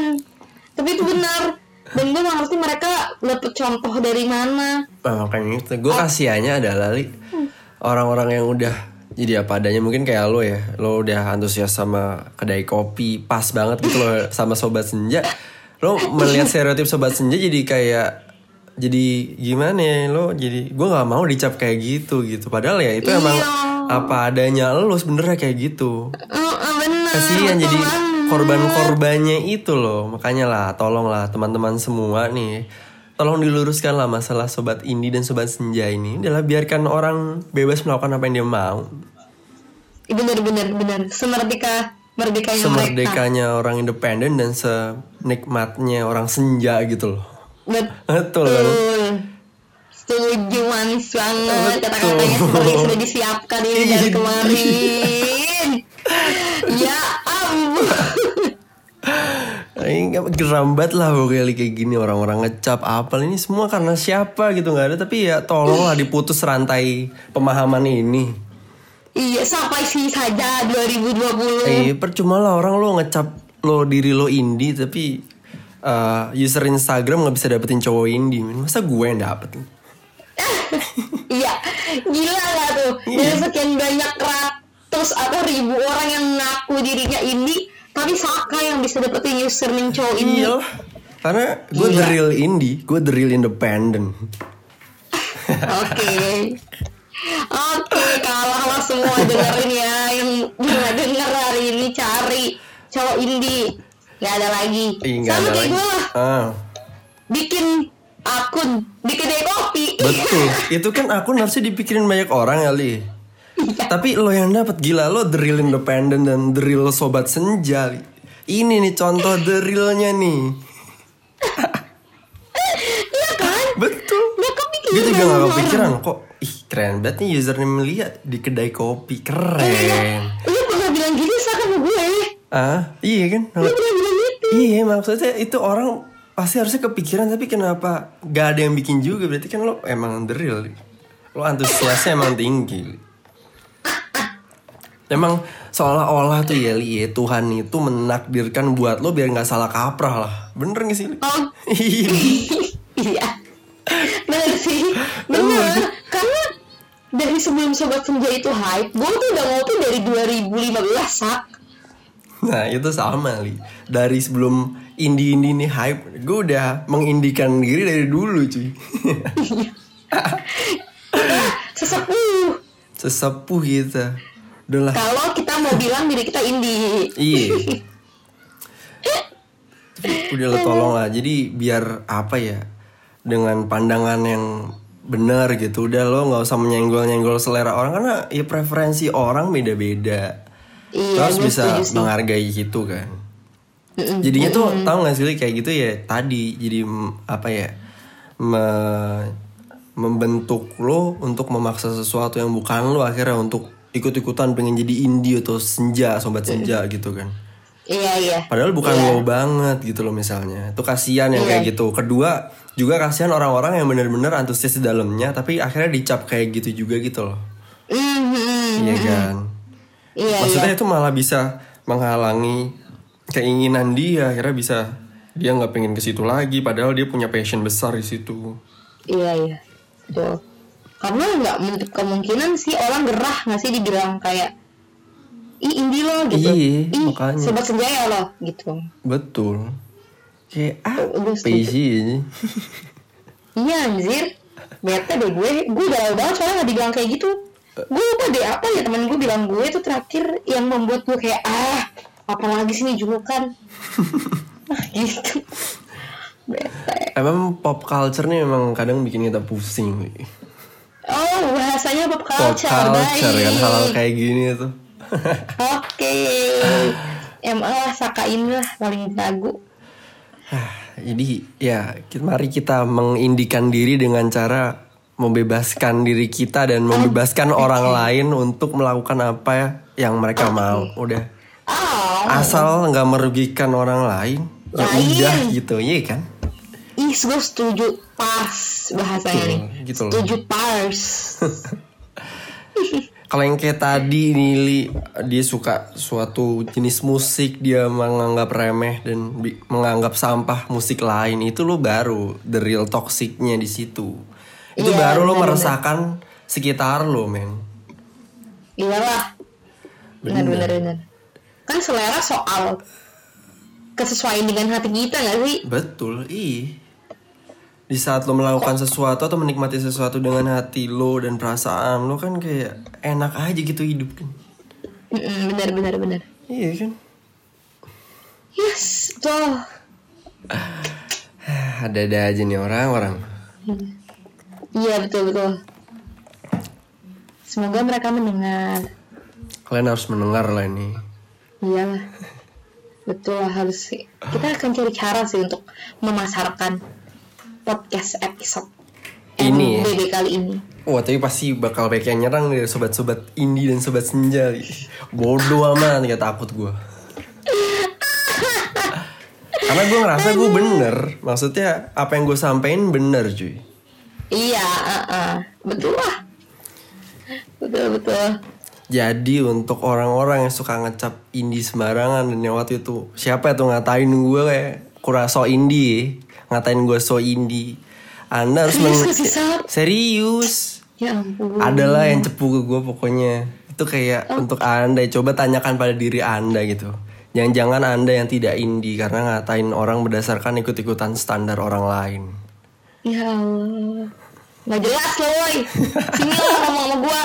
Tapi itu benar. Dan gue gak ngerti mereka dapet contoh dari mana. Nah, makanya itu gue kasihannya adalah li orang-orang yang udah jadi apa adanya. Mungkin kayak lo ya. Lo udah antusias sama kedai kopi pas banget gitu loh sama sobat senja. Lo melihat <laughs> stereotip sobat senja jadi kayak jadi gimana ya lo jadi gue nggak mau dicap kayak gitu gitu. Padahal ya itu emang Iya. apa adanya lo sebenarnya kayak gitu. Bener kasihan jadi korban-korbannya itu loh makanya lah tolonglah teman-teman semua nih tolong diluruskan lah masalah sobat indie dan sobat senja ini. Adalah biarkan orang bebas melakukan apa yang dia mau. Ih, bener bener bener. Semerdeka merdekanya mereka. Semerdekanya orang independen dan senikmatnya orang senja gitu loh betul. Betul. Setuju manis banget kata-katanya seperti sudah disiapkan ini dari Iya. kemarin. Ya ampun. Ini nggak- geram banget lah pokoknya kayak gini orang-orang ngecap apel. Ini semua karena siapa gitu nggak ada. Tapi ya tolonglah diputus rantai pemahaman ini. Iya sampai sini saja 2020 Eh, percuma lah orang lo ngecap lo diri lo indie tapi uh, user Instagram nggak bisa dapetin cowok indie. Masa gue yang dapet? <laughs> iya gila gak tuh dari sekian banyak ratus atau ribu orang yang ngaku dirinya indie tapi Saka yang bisa dapetin username cowok indie Iya lah. Karena gue the real indie, gue the real independent. Oke. <laughs> Oke, kalau lo semua dengerin ya yang denger hari ini cari cowok indie nggak ada lagi. Ih, nggak Sama ada kayak lagi. gue lah, Ah, bikin akun di kedai kopi. betul. <laughs> Itu kan akun harusnya dipikirin banyak orang kali. Tapi lo yang dapet gila lo the real independent dan the real sobat senja. Ini nih contoh the realnya nih. <laughs> Iya kan? Betul. Gue juga gak kepikiran kok Ih keren banget nih username Lia di kedai kopi Iya, Keren Lu pernah bilang gini sama gue. Ah iya kan Lu pernah bilang. Iya maksudnya itu orang pasti harusnya kepikiran Tapi kenapa gak ada yang bikin juga Berarti kan lo emang the real. Lo antusiasnya emang tinggi. Emang seolah-olah tuh ya Li ya, Tuhan itu menakdirkan buat lo biar gak salah kaprah lah Bener gak sih Li? Oh, Iya iya. Bener sih. Bener. Karena dari sebelum Sobat Senja itu hype, gue tuh udah ngopi dari 2015, Sak. Nah itu sama Li. Dari sebelum indie-indie nih hype Gue udah mengindikan diri dari dulu cuy. <laughs> Sesepuh. Sesepuh gitu Udah Kalau kita mau bilang diri kita indie. Iya. <laughs> Udah lah tolong lah. Jadi biar apa ya Dengan pandangan yang benar gitu Udah lo gak usah menyenggol-nyenggol selera orang. Karena ya preferensi orang beda-beda Iya, Terus bisa sih. menghargai gitu kan Jadinya tuh tahu gak sih kayak gitu ya tadi jadi apa ya me- membentuk lo untuk memaksa sesuatu yang bukan lo akhirnya untuk ikut-ikutan pengen jadi indie atau senja sobat senja gitu kan. Iya, iya. Padahal bukan lo banget gitu loh misalnya. Itu kasihan yang kayak gitu. Kedua juga kasihan orang-orang yang bener-bener antusias di dalamnya tapi akhirnya dicap kayak gitu juga gitu loh. Mhm. Iya kan. Iya, Maksudnya itu malah bisa menghalangi keinginan dia akhirnya bisa dia nggak pengen ke situ lagi padahal dia punya passion besar di situ Iya iya, betul. Karena nggak menutup kemungkinan sih orang gerah nggak sih dibilang kayak ih indie lo gitu, Iya, ih makanya. sobat senjaya lo gitu. betul kayak ah setuju. sih ini Iya anjir, bete deh gue, gue galau banget soalnya nggak dibilang kayak gitu. Gue lupa deh apa ya temen gue bilang gue itu terakhir yang membuat gue kayak ah apalagi sih nih julukan. <laughs> ah gitu. Bete. emang pop culture nih memang kadang bikin kita pusing. Oh bahasanya pop pop culture, culture kan hal-hal kayak gini tuh Oke. Emang lah sakain lah paling ragu. jadi ya mari kita mengindikan diri dengan cara membebaskan diri kita dan membebaskan orang lain untuk melakukan apa ya yang mereka mau udah Oh, asal nggak merugikan orang lain ya Lain. udah gitu ya kan ih gue setuju pas bahasanya nih. Gitu loh. Setuju pars. <laughs> kalau yang kayak tadi nih Li, dia suka suatu jenis musik dia menganggap remeh dan menganggap sampah musik lain itu lo baru the real toxicnya di situ itu Iya, baru lo meresahkan sekitar lo men Iyalah. Benar benar benar. Kan selera soal kesesuaian dengan hati kita gak sih? betul ih di saat lo melakukan sesuatu atau menikmati sesuatu dengan hati lo dan perasaan lo kan kayak enak aja gitu hidup kan benar benar benar. iya kan Yes, tuh. ada-ada aja nih orang-orang Iya betul betul. Semoga mereka mendengar. kalian harus mendengar lah ini Iyalah. Betul lah harus sih. Kita akan cari cara sih untuk memasarkan podcast episode Ini ya? MBB kali ini. Wah tapi pasti bakal banyak yang nyerang nih sobat-sobat indie dan sobat senja Bodoh amat gak takut gue <laughs> Karena gue ngerasa gue bener Maksudnya apa yang gue sampein bener cuy Iya, uh-uh. betul lah. Betul betul. Jadi untuk orang-orang yang suka ngecap indie sembarangan Dan yang waktu itu Siapa tuh ngatain gue kayak Kurang so indie Ngatain gue so indie Anda harus Serius meng-? Serius Ya ampun. adalah yang cepu ke gue pokoknya itu kayak untuk anda coba tanyakan pada diri anda gitu jangan-jangan anda yang tidak indie karena ngatain orang berdasarkan ikut-ikutan standar orang lain Ya Allah. Nggak jelas loh, woy. Sini lo ngomong sama.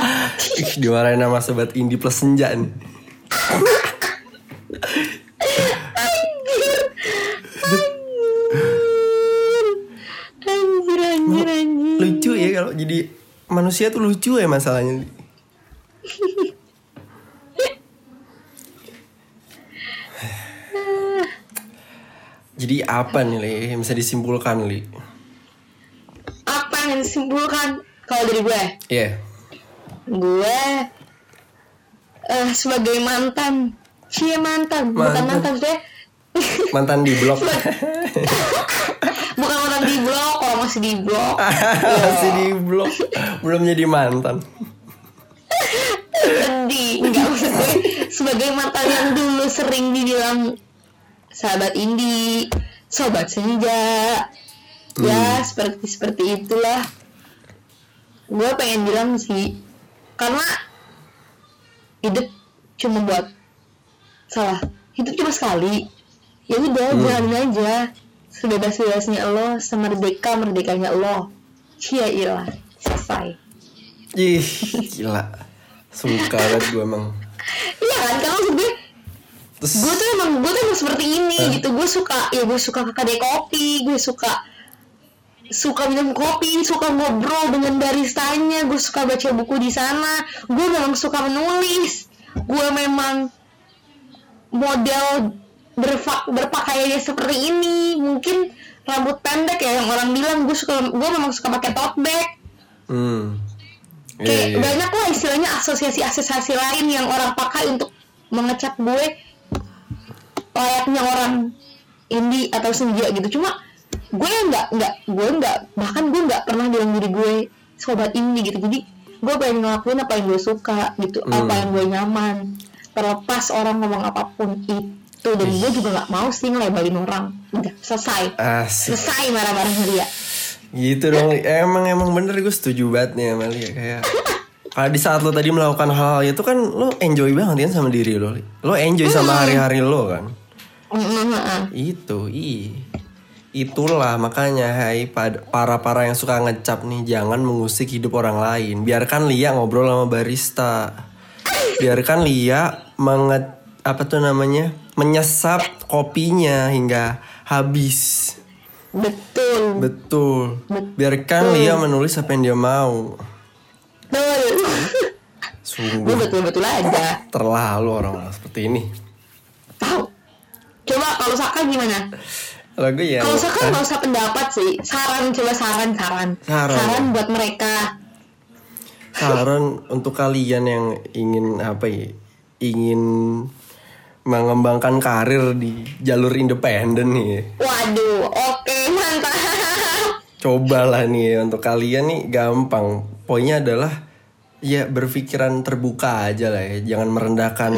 Ih, dimarahin sama sobat indie plus senja nih Anjir, anjir, anjir. lucu ya kalau jadi manusia tuh lucu ya masalahnya <laughs> jadi apa nih li yang bisa disimpulkan li Apa yang disimpulkan kalau dari gue? Iya Gue eh sebagai mantan. Cie mantan, bukan Mantan. mantan deh. mantan di blog bukan mantan di blok, orang masih di blok. <laughs> masih di blog belum jadi mantan Sedih, enggak maksud gue sebagai mantan yang dulu sering dibilang sahabat indie, sobat senja, ya seperti seperti itulah. Gue pengen bilang sih, karena hidup cuma buat salah, hidup cuma sekali. Ya udah, jalanin aja. Sebebas-bebasnya Allah, semerdeka merdekanya Allah. Cia ilah, selesai. Ih, gila. Suka banget gue emang. Iya kan, maksud gue Terus gue tuh emang gue tuh emang seperti ini gitu gue suka ya gue suka ke kedai kopi gue suka suka minum kopi suka ngobrol dengan baristanya gue suka baca buku di sana. Gue memang suka menulis. Gue memang model berfa- berpakaiannya seperti ini. Mungkin rambut pendek ya yang orang bilang gue suka gue memang suka pakai tote bag. Hmm. Iya, kayak iya. banyak lah istilahnya asosiasi-asosiasi lain yang orang pakai untuk mengecap gue. Layaknya orang indie atau senja gitu. Cuma gue nggak nggak gue nggak bahkan gue nggak pernah bilang diri gue sobat indie gitu jadi gue pengen ngelakuin apa yang gue suka gitu Hmm. apa yang gue nyaman terlepas orang ngomong apa pun itu dan gue juga nggak mau sih ngelebalin orang udah selesai Asik. selesai marah-marah dia Gitu dong. Emang emang bener gue setuju banget nih sama Lia kayak kalau di saat lo tadi melakukan hal-hal itu kan lo enjoy banget kan sama diri lo. Lo enjoy sama hari-hari lo kan. Mm-mm. Itu, i. Itulah makanya hai para-para yang suka ngecap nih jangan mengusik hidup orang lain. Biarkan Lia ngobrol sama barista. Biarkan Lia menget apa tuh namanya? menyesap kopinya hingga habis. betul Betul. Biarkan Lia menulis apa yang dia mau. betul Sungguh betul-betul aja terlalu orang seperti ini. tahu coba kalau Saka gimana Kalau gue ya. kalau Saka nggak usah pendapat sih. Saran coba saran saran. Saran. buat mereka. Saran untuk kalian yang ingin apa ya ingin mengembangkan karir di jalur independen nih. Waduh oke mantap. Cobalah nih untuk kalian nih gampang. Poinnya adalah ya berpikiran terbuka aja lah ya. Jangan merendahkan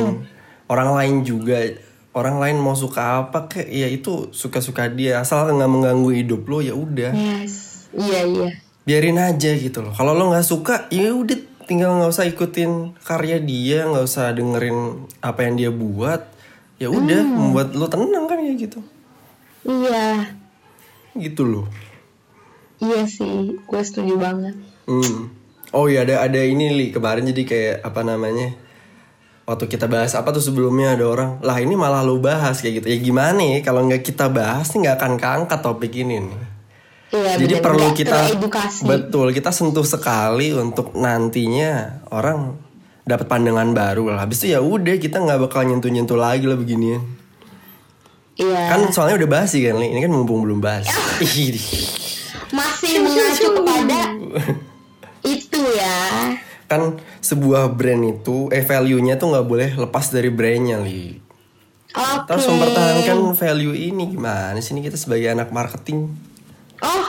orang lain juga orang lain mau suka apa kek ya itu suka-suka dia. Asal nggak mengganggu hidup lo ya udah. Yes. Iya iya. Biarin aja gitu loh. Kalau lo nggak suka ya udah tinggal nggak usah ikutin karya dia nggak usah dengerin apa yang dia buat. Ya udah membuat lo tenang kan ya gitu. Iya. Gitu loh. Iya sih gue setuju banget. Hmm. oh iya ada ada ini li kemarin jadi kayak apa namanya waktu kita bahas apa tuh sebelumnya ada orang lah ini malah lo bahas kayak gitu ya gimana ya kalau nggak kita bahas nih nggak akan keangkat topik ini nih iya Jadi bener, perlu kita betul kita sentuh sekali untuk nantinya orang dapat pandangan baru lah. Habis itu ya udah kita nggak bakal nyentuh nyentuh lagi lah beginian. iya Kan soalnya udah bahas sih kan, Li. ini kan mumpung belum bahas. <laughs> Ih, masih mengacu kepada <laughs> itu ya kan sebuah brand itu, eh value-nya tuh nggak boleh lepas dari brandnya li. oke Terus mempertahankan value ini gimana sih ini kita sebagai anak marketing? oh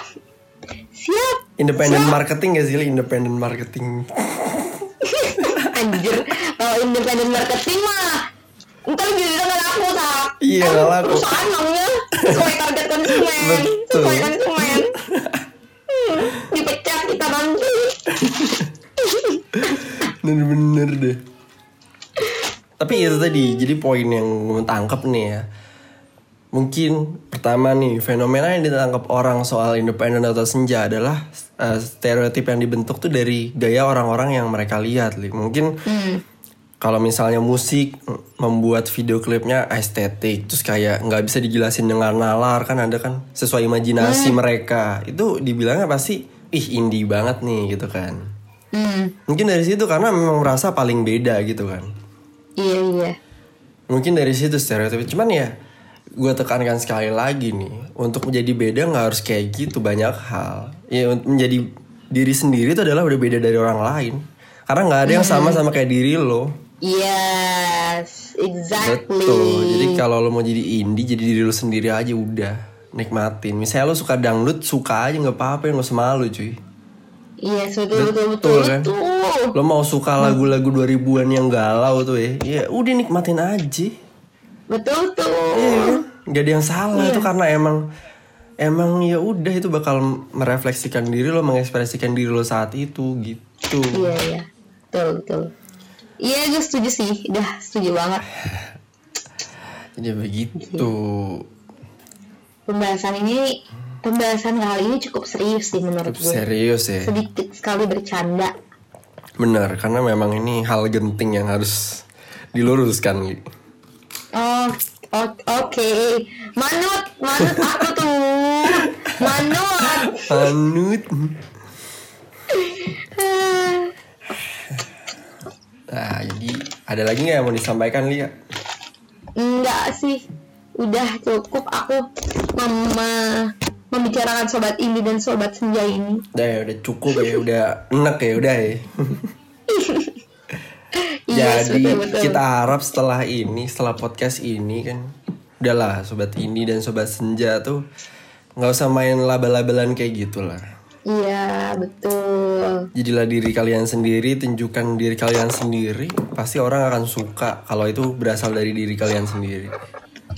siap Independent marketing gak sih li? Independent marketing. <laughs> anjir kalau independent marketing mah ntar jadi nggak laku tak Iya, Kan laku. perusahaan maunya sesuai target konsumen <laughs> Betul. sesuai konsumen <laughs> Hmm, dipecat kita nanti Bener-bener deh. Tapi itu tadi, jadi poin yang gue tangkap nih ya. Mungkin pertama nih, fenomena yang ditangkap orang soal independen atau senja adalah eh, stereotip yang dibentuk tuh dari gaya orang-orang yang mereka lihat. Li. Mungkin kalau misalnya musik membuat video klipnya estetik, terus kayak nggak bisa dijelasin dengan nalar kan ada kan sesuai imajinasi mereka. Itu dibilangnya pasti, ih indie banget nih gitu kan. Hmm, Mungkin dari situ karena memang merasa paling beda gitu kan. iya iya Mungkin dari situ stereotip. Cuman ya gue tekankan sekali lagi nih, untuk menjadi beda nggak harus kayak gitu banyak hal. Ya menjadi diri sendiri itu adalah udah beda dari orang lain. Karena nggak ada yang sama sama kayak diri lo. yes exactly Betul. Jadi kalau lo mau jadi indie, jadi diri lo sendiri aja udah nikmatin. Misalnya lo suka dangdut, suka aja nggak apa-apa, nggak usah malu cuy. Iya betul betul betul kan? betul. Lo mau suka lagu-lagu 2000-an yang galau tuh ya, ya udah nikmatin aja. Betul tuh. Iya kan? Gak ada yang salah itu karena emang emang ya udah itu bakal merefleksikan diri lo, mengekspresikan diri lo saat itu gitu. Iya iya. Betul betul. Iya gue setuju sih. Udah setuju banget. <laughs> Jadi begitu. Pembahasan ini pembahasan kali ini cukup serius sih menurut gue. Serius ya. Sedikit sekali bercanda. Bener, karena memang ini hal genting yang harus diluruskan. Li. Oh, oke. Manut, manut aku tuh. Manut. Anut. Nah, jadi ada lagi nggak yang mau disampaikan Lia? Enggak sih. Udah cukup aku mama membicarakan sobat ini dan sobat senja ini. Udah ya, udah cukup ya, udah enak ya, udah ya. Yes, <laughs> Jadi betul, betul. kita harap setelah ini, setelah podcast ini kan, udahlah sobat ini dan sobat senja tuh nggak usah main label-labelan kayak gitulah. Iya, betul. Jadilah diri kalian sendiri, tunjukkan diri kalian sendiri, pasti orang akan suka kalau itu berasal dari diri kalian sendiri.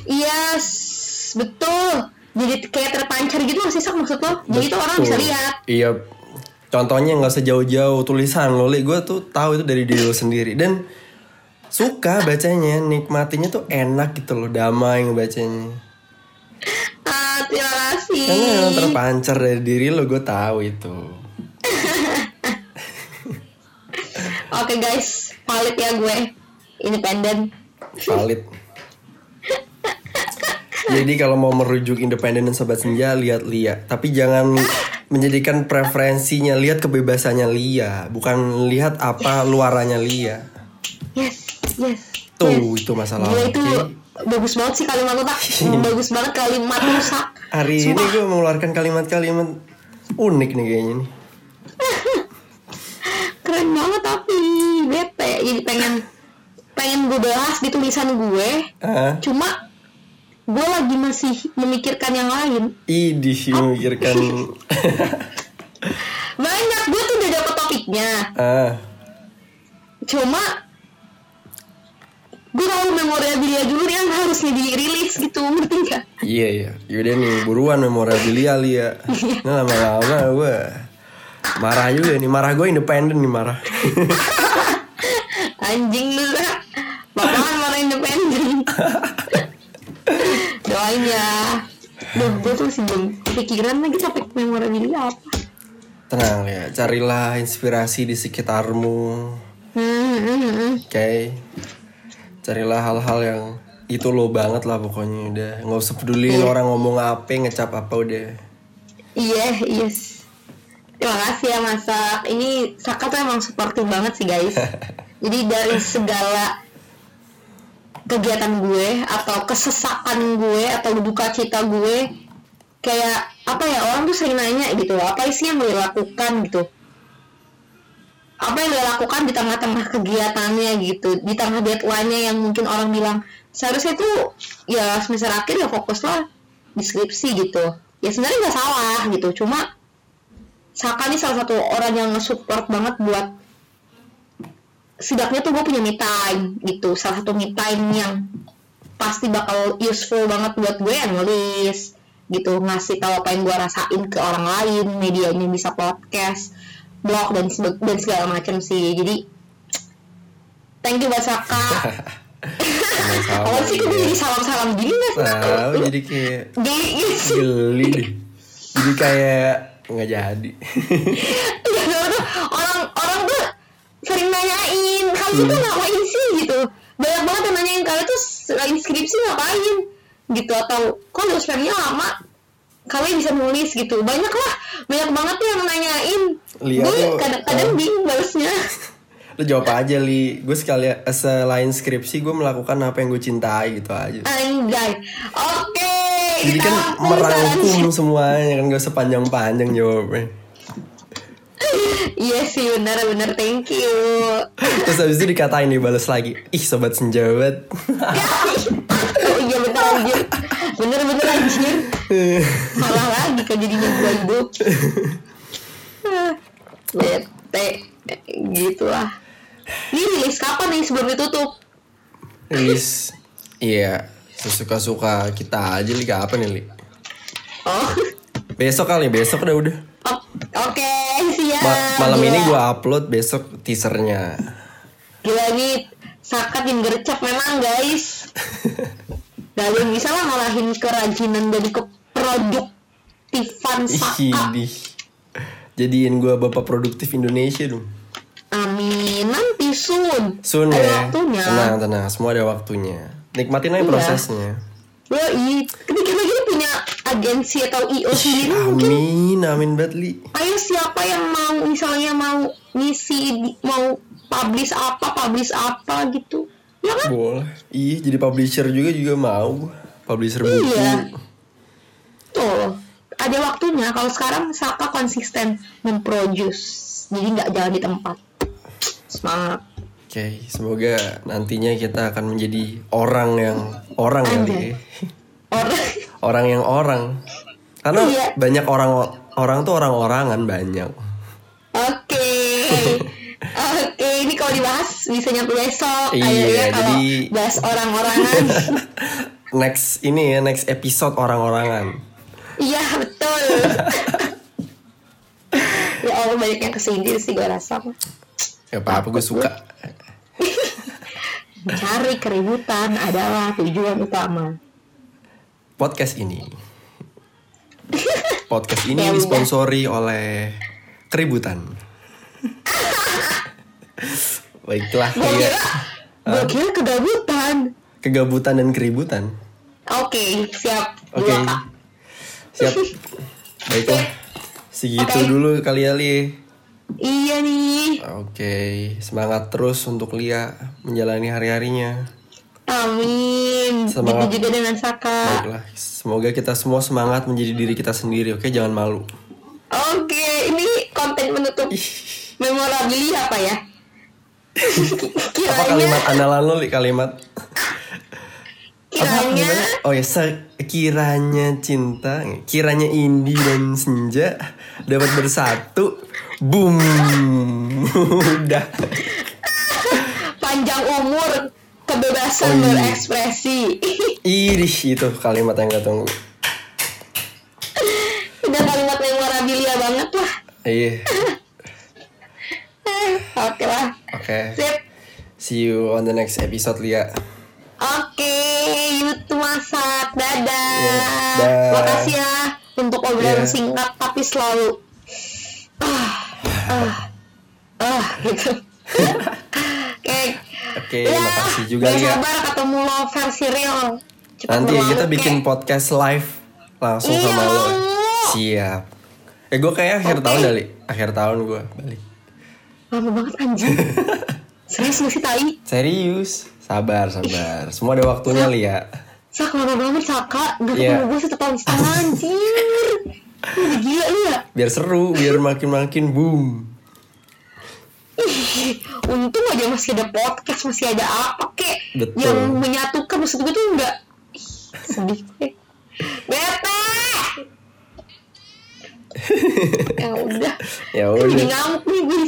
Iya, s- betul. Jadi kayak terpancar gitu nggak sih sak maksud lo? Jadi itu orang bisa lihat. Iya. Contohnya nggak sejauh-jauh tulisan lo. Gue tuh tahu itu dari diri lo sendiri dan suka bacanya, nikmatinya tuh enak gitu loh, damai ngebacanya. Ah, terima kasih. Karena terpancar dari diri lo, gue tahu itu. <laughs> Oke guys, valid ya gue. Independen. Valid. Jadi kalau mau merujuk independen dan sobat senja lihat Lia, tapi jangan menjadikan preferensinya lihat kebebasannya Lia, bukan lihat apa luarannya Lia. Yes, yes. Tuh yes. itu masalah. Gila itu bagus banget sih kalimat lo tak. <laughs> bagus banget kalimat lo sak. Hari ini Sumpah. gue mengeluarkan kalimat-kalimat unik nih kayaknya nih. <laughs> keren banget tapi bete jadi pengen pengen gue bahas di tulisan gue Ah, cuma gue lagi masih memikirkan yang lain idih memikirkan. <laughs> banyak gue tuh udah dapet topiknya ah, cuma gue mau memorabilia dulu yang harusnya dirilis gitu ngerti gak? iya iya. Yaudah nih buruan memorabilia Lia. Ini lama-lama gue marah juga nih. Marah gue independen nih marah. <laughs> anjing lu lah bakalan marah independen <laughs> doain ya Duh, gue tuh masih belum kepikiran lagi topik memorabilia apa Tenang ya, carilah inspirasi di sekitarmu. hmm, hmm, hmm. Oke. Carilah hal-hal yang itu lo banget lah pokoknya udah. Nggak usah peduli orang ngomong apa, ngecap apa udah. Iya, yes. Terima kasih ya Masak. Ini Saka tuh emang supportive banget sih guys. <laughs> Jadi dari segala kegiatan gue atau kesesakan gue atau duka cita gue kayak apa ya orang tuh sering nanya gitu apa sih yang gue lakukan gitu? Apa yang gue lakukan di tengah-tengah kegiatannya gitu di tengah deadline-nya yang mungkin orang bilang seharusnya tuh ya semester akhir ya fokus lah di skripsi gitu. Ya sebenarnya nggak salah gitu cuma Saka nih salah satu orang yang nge-support banget buat setidaknya tuh gue punya me time gitu. Salah satu me time yang pasti bakal useful banget buat gue yang nulis gitu. Ngasih tahu apa yang gue rasain ke orang lain medianya bisa podcast blog dan dan segala macam sih. Jadi thank you buat Saka awal sih gue jadi salam-salam gini nggak sih Tahu jadi kayak geli deh. Jadi kayak nggak jadi. Iya, <laughs> orang sering nanyain kalian tuh ngapain sih? gitu. Banyak banget yang nanyain kalian tuh selain skripsi ngapain? Gitu atau kok nulis spamnya lama? Kalian bisa nulis? Gitu. Banyak lah banyak banget tuh yang nanyain. Lihat gue kadang-kadang oh. bingung balesnya Lo <laughs> jawab aja li. Gue sekali selain skripsi gue melakukan apa yang gue cintai gitu aja. anjay. Oke Jadi kan merangkum semuanya kan? Gak sepanjang-panjang jawabnya. Iya sih benar benar thank you Terus habis itu dikatain dibales lagi. Ih sobat senjawat. <laughs> iya bener anjir bener bener anjir salah lagi kan jadinya gue hidup bete gitu lah ini rilis kapan nih sebelum ditutup Rilis. Iya. Sesuka-suka kita aja li kapan nih li? oh Besok kali besok udah udah. O- oke siap Ma- malam Gila. ini gue upload besok teasernya. gila nih sakat yang gercep memang guys <laughs> gak ada yang bisa lah ngalahin kerajinan dan keproduktifan Saka. Jadiin gue bapak produktif Indonesia dong. amin nanti soon Soon ada ya. waktunya Tenang tenang. Semua ada waktunya. Nikmatin aja Iya. prosesnya. Yoi, ketika lagi punya agensi atau IO sendiri mungkin Amin amin ayo siapa yang mau misalnya mau ngisi mau publish apa publish apa gitu ya kan Boleh. Iya jadi publisher juga juga mau. Publisher buku. Iya. tuh ada waktunya kalau sekarang Saka konsisten memproduce jadi nggak jalan di tempat semangat Oke, semoga nantinya kita akan menjadi orang yang orang ya, Li. Anjay. Orang Orang yang orang. Karena Iya. banyak orang orang tuh orang-orangan banyak. oke <laughs> oke ini kalau dibahas bisa nyampe besok Iya, ya, kalau jadi- bahas orang-orangan <laughs> next ini ya next episode orang-orangan. Iya betul. <laughs> ya Allah banyak yang kesindir sih gue rasa. Ya apa apa gue suka. Mencari keributan adalah tujuan utama. Podcast ini. <laughs> Podcast ini disponsori oleh keributan. Baiklah Gue ya. kira, kegabutan. Kegabutan dan keributan. Oke, siap. Oke. Kak. Siap. Baiklah. Segitu Oke. dulu kali ya Li. Iya nih. Oke, semangat terus untuk Lia menjalani hari-harinya. Amin. Semangat. Begitu juga dengan Saka. Baiklah, semoga kita semua semangat menjadi diri kita sendiri. Oke, jangan malu. Oke, ini konten menutup memorabilia apa ya? Kiranya, Apa kalimat andalan lo, Li? Kalimat apa kiranya, gimana? Oh ya, sekiranya cinta, kiranya Indi dan Senja dapat bersatu, boom, <laughs> udah. Kebebasan Oh, iya. berekspresi. <laughs> Ih, itu kalimat yang gak tunggu. Udah kalimat memorabilia banget lah. Iya, <laughs> Oke lah. oke. Sip. See you on the next episode, Lia. Oke, YouTube masak. Dadah. Iya, dah. Makasih ya untuk obrolan Iya. singkat tapi selalu ah ah ah gitu. <laughs> Oke. Oke, Ya, makasih juga, Lia. sabar ketemu lo versi real. Cepet Nanti ya kita bikin kek. podcast live langsung Iya, sama lo. Siap. Eh gue kayak akhir Oke. tahun kali. Akhir tahun gue balik. Lama banget anjing. <laughs> Serius gak sih tai? Serius. Sabar, sabar. Semua ada waktunya Lia. Sak lama banget Saka Gak Iya. ketemu gue satu tahun setengah anjir <laughs> gila lu ya Biar seru, biar makin-makin boom. Ih, Untung aja masih ada podcast Masih ada apa kek Betul. Yang menyatukan Maksud gue tuh enggak Ih, Sedih gue Bete Ya udah <laughs> Ya Jadi udah. ngamuk nih gue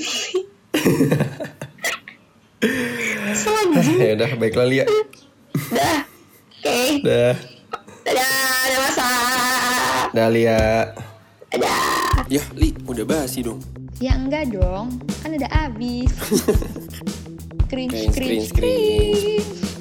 <laughs> ya udah, baiklah Lia. Dah Oke Dah. Dadah Ada masa Dah Lia. Dadah Ya, Li, udah basi dong. Ya enggak dong, kan udah habis. <laughs> Cringe, Cringe, cringe, cringe, cringe. cringe.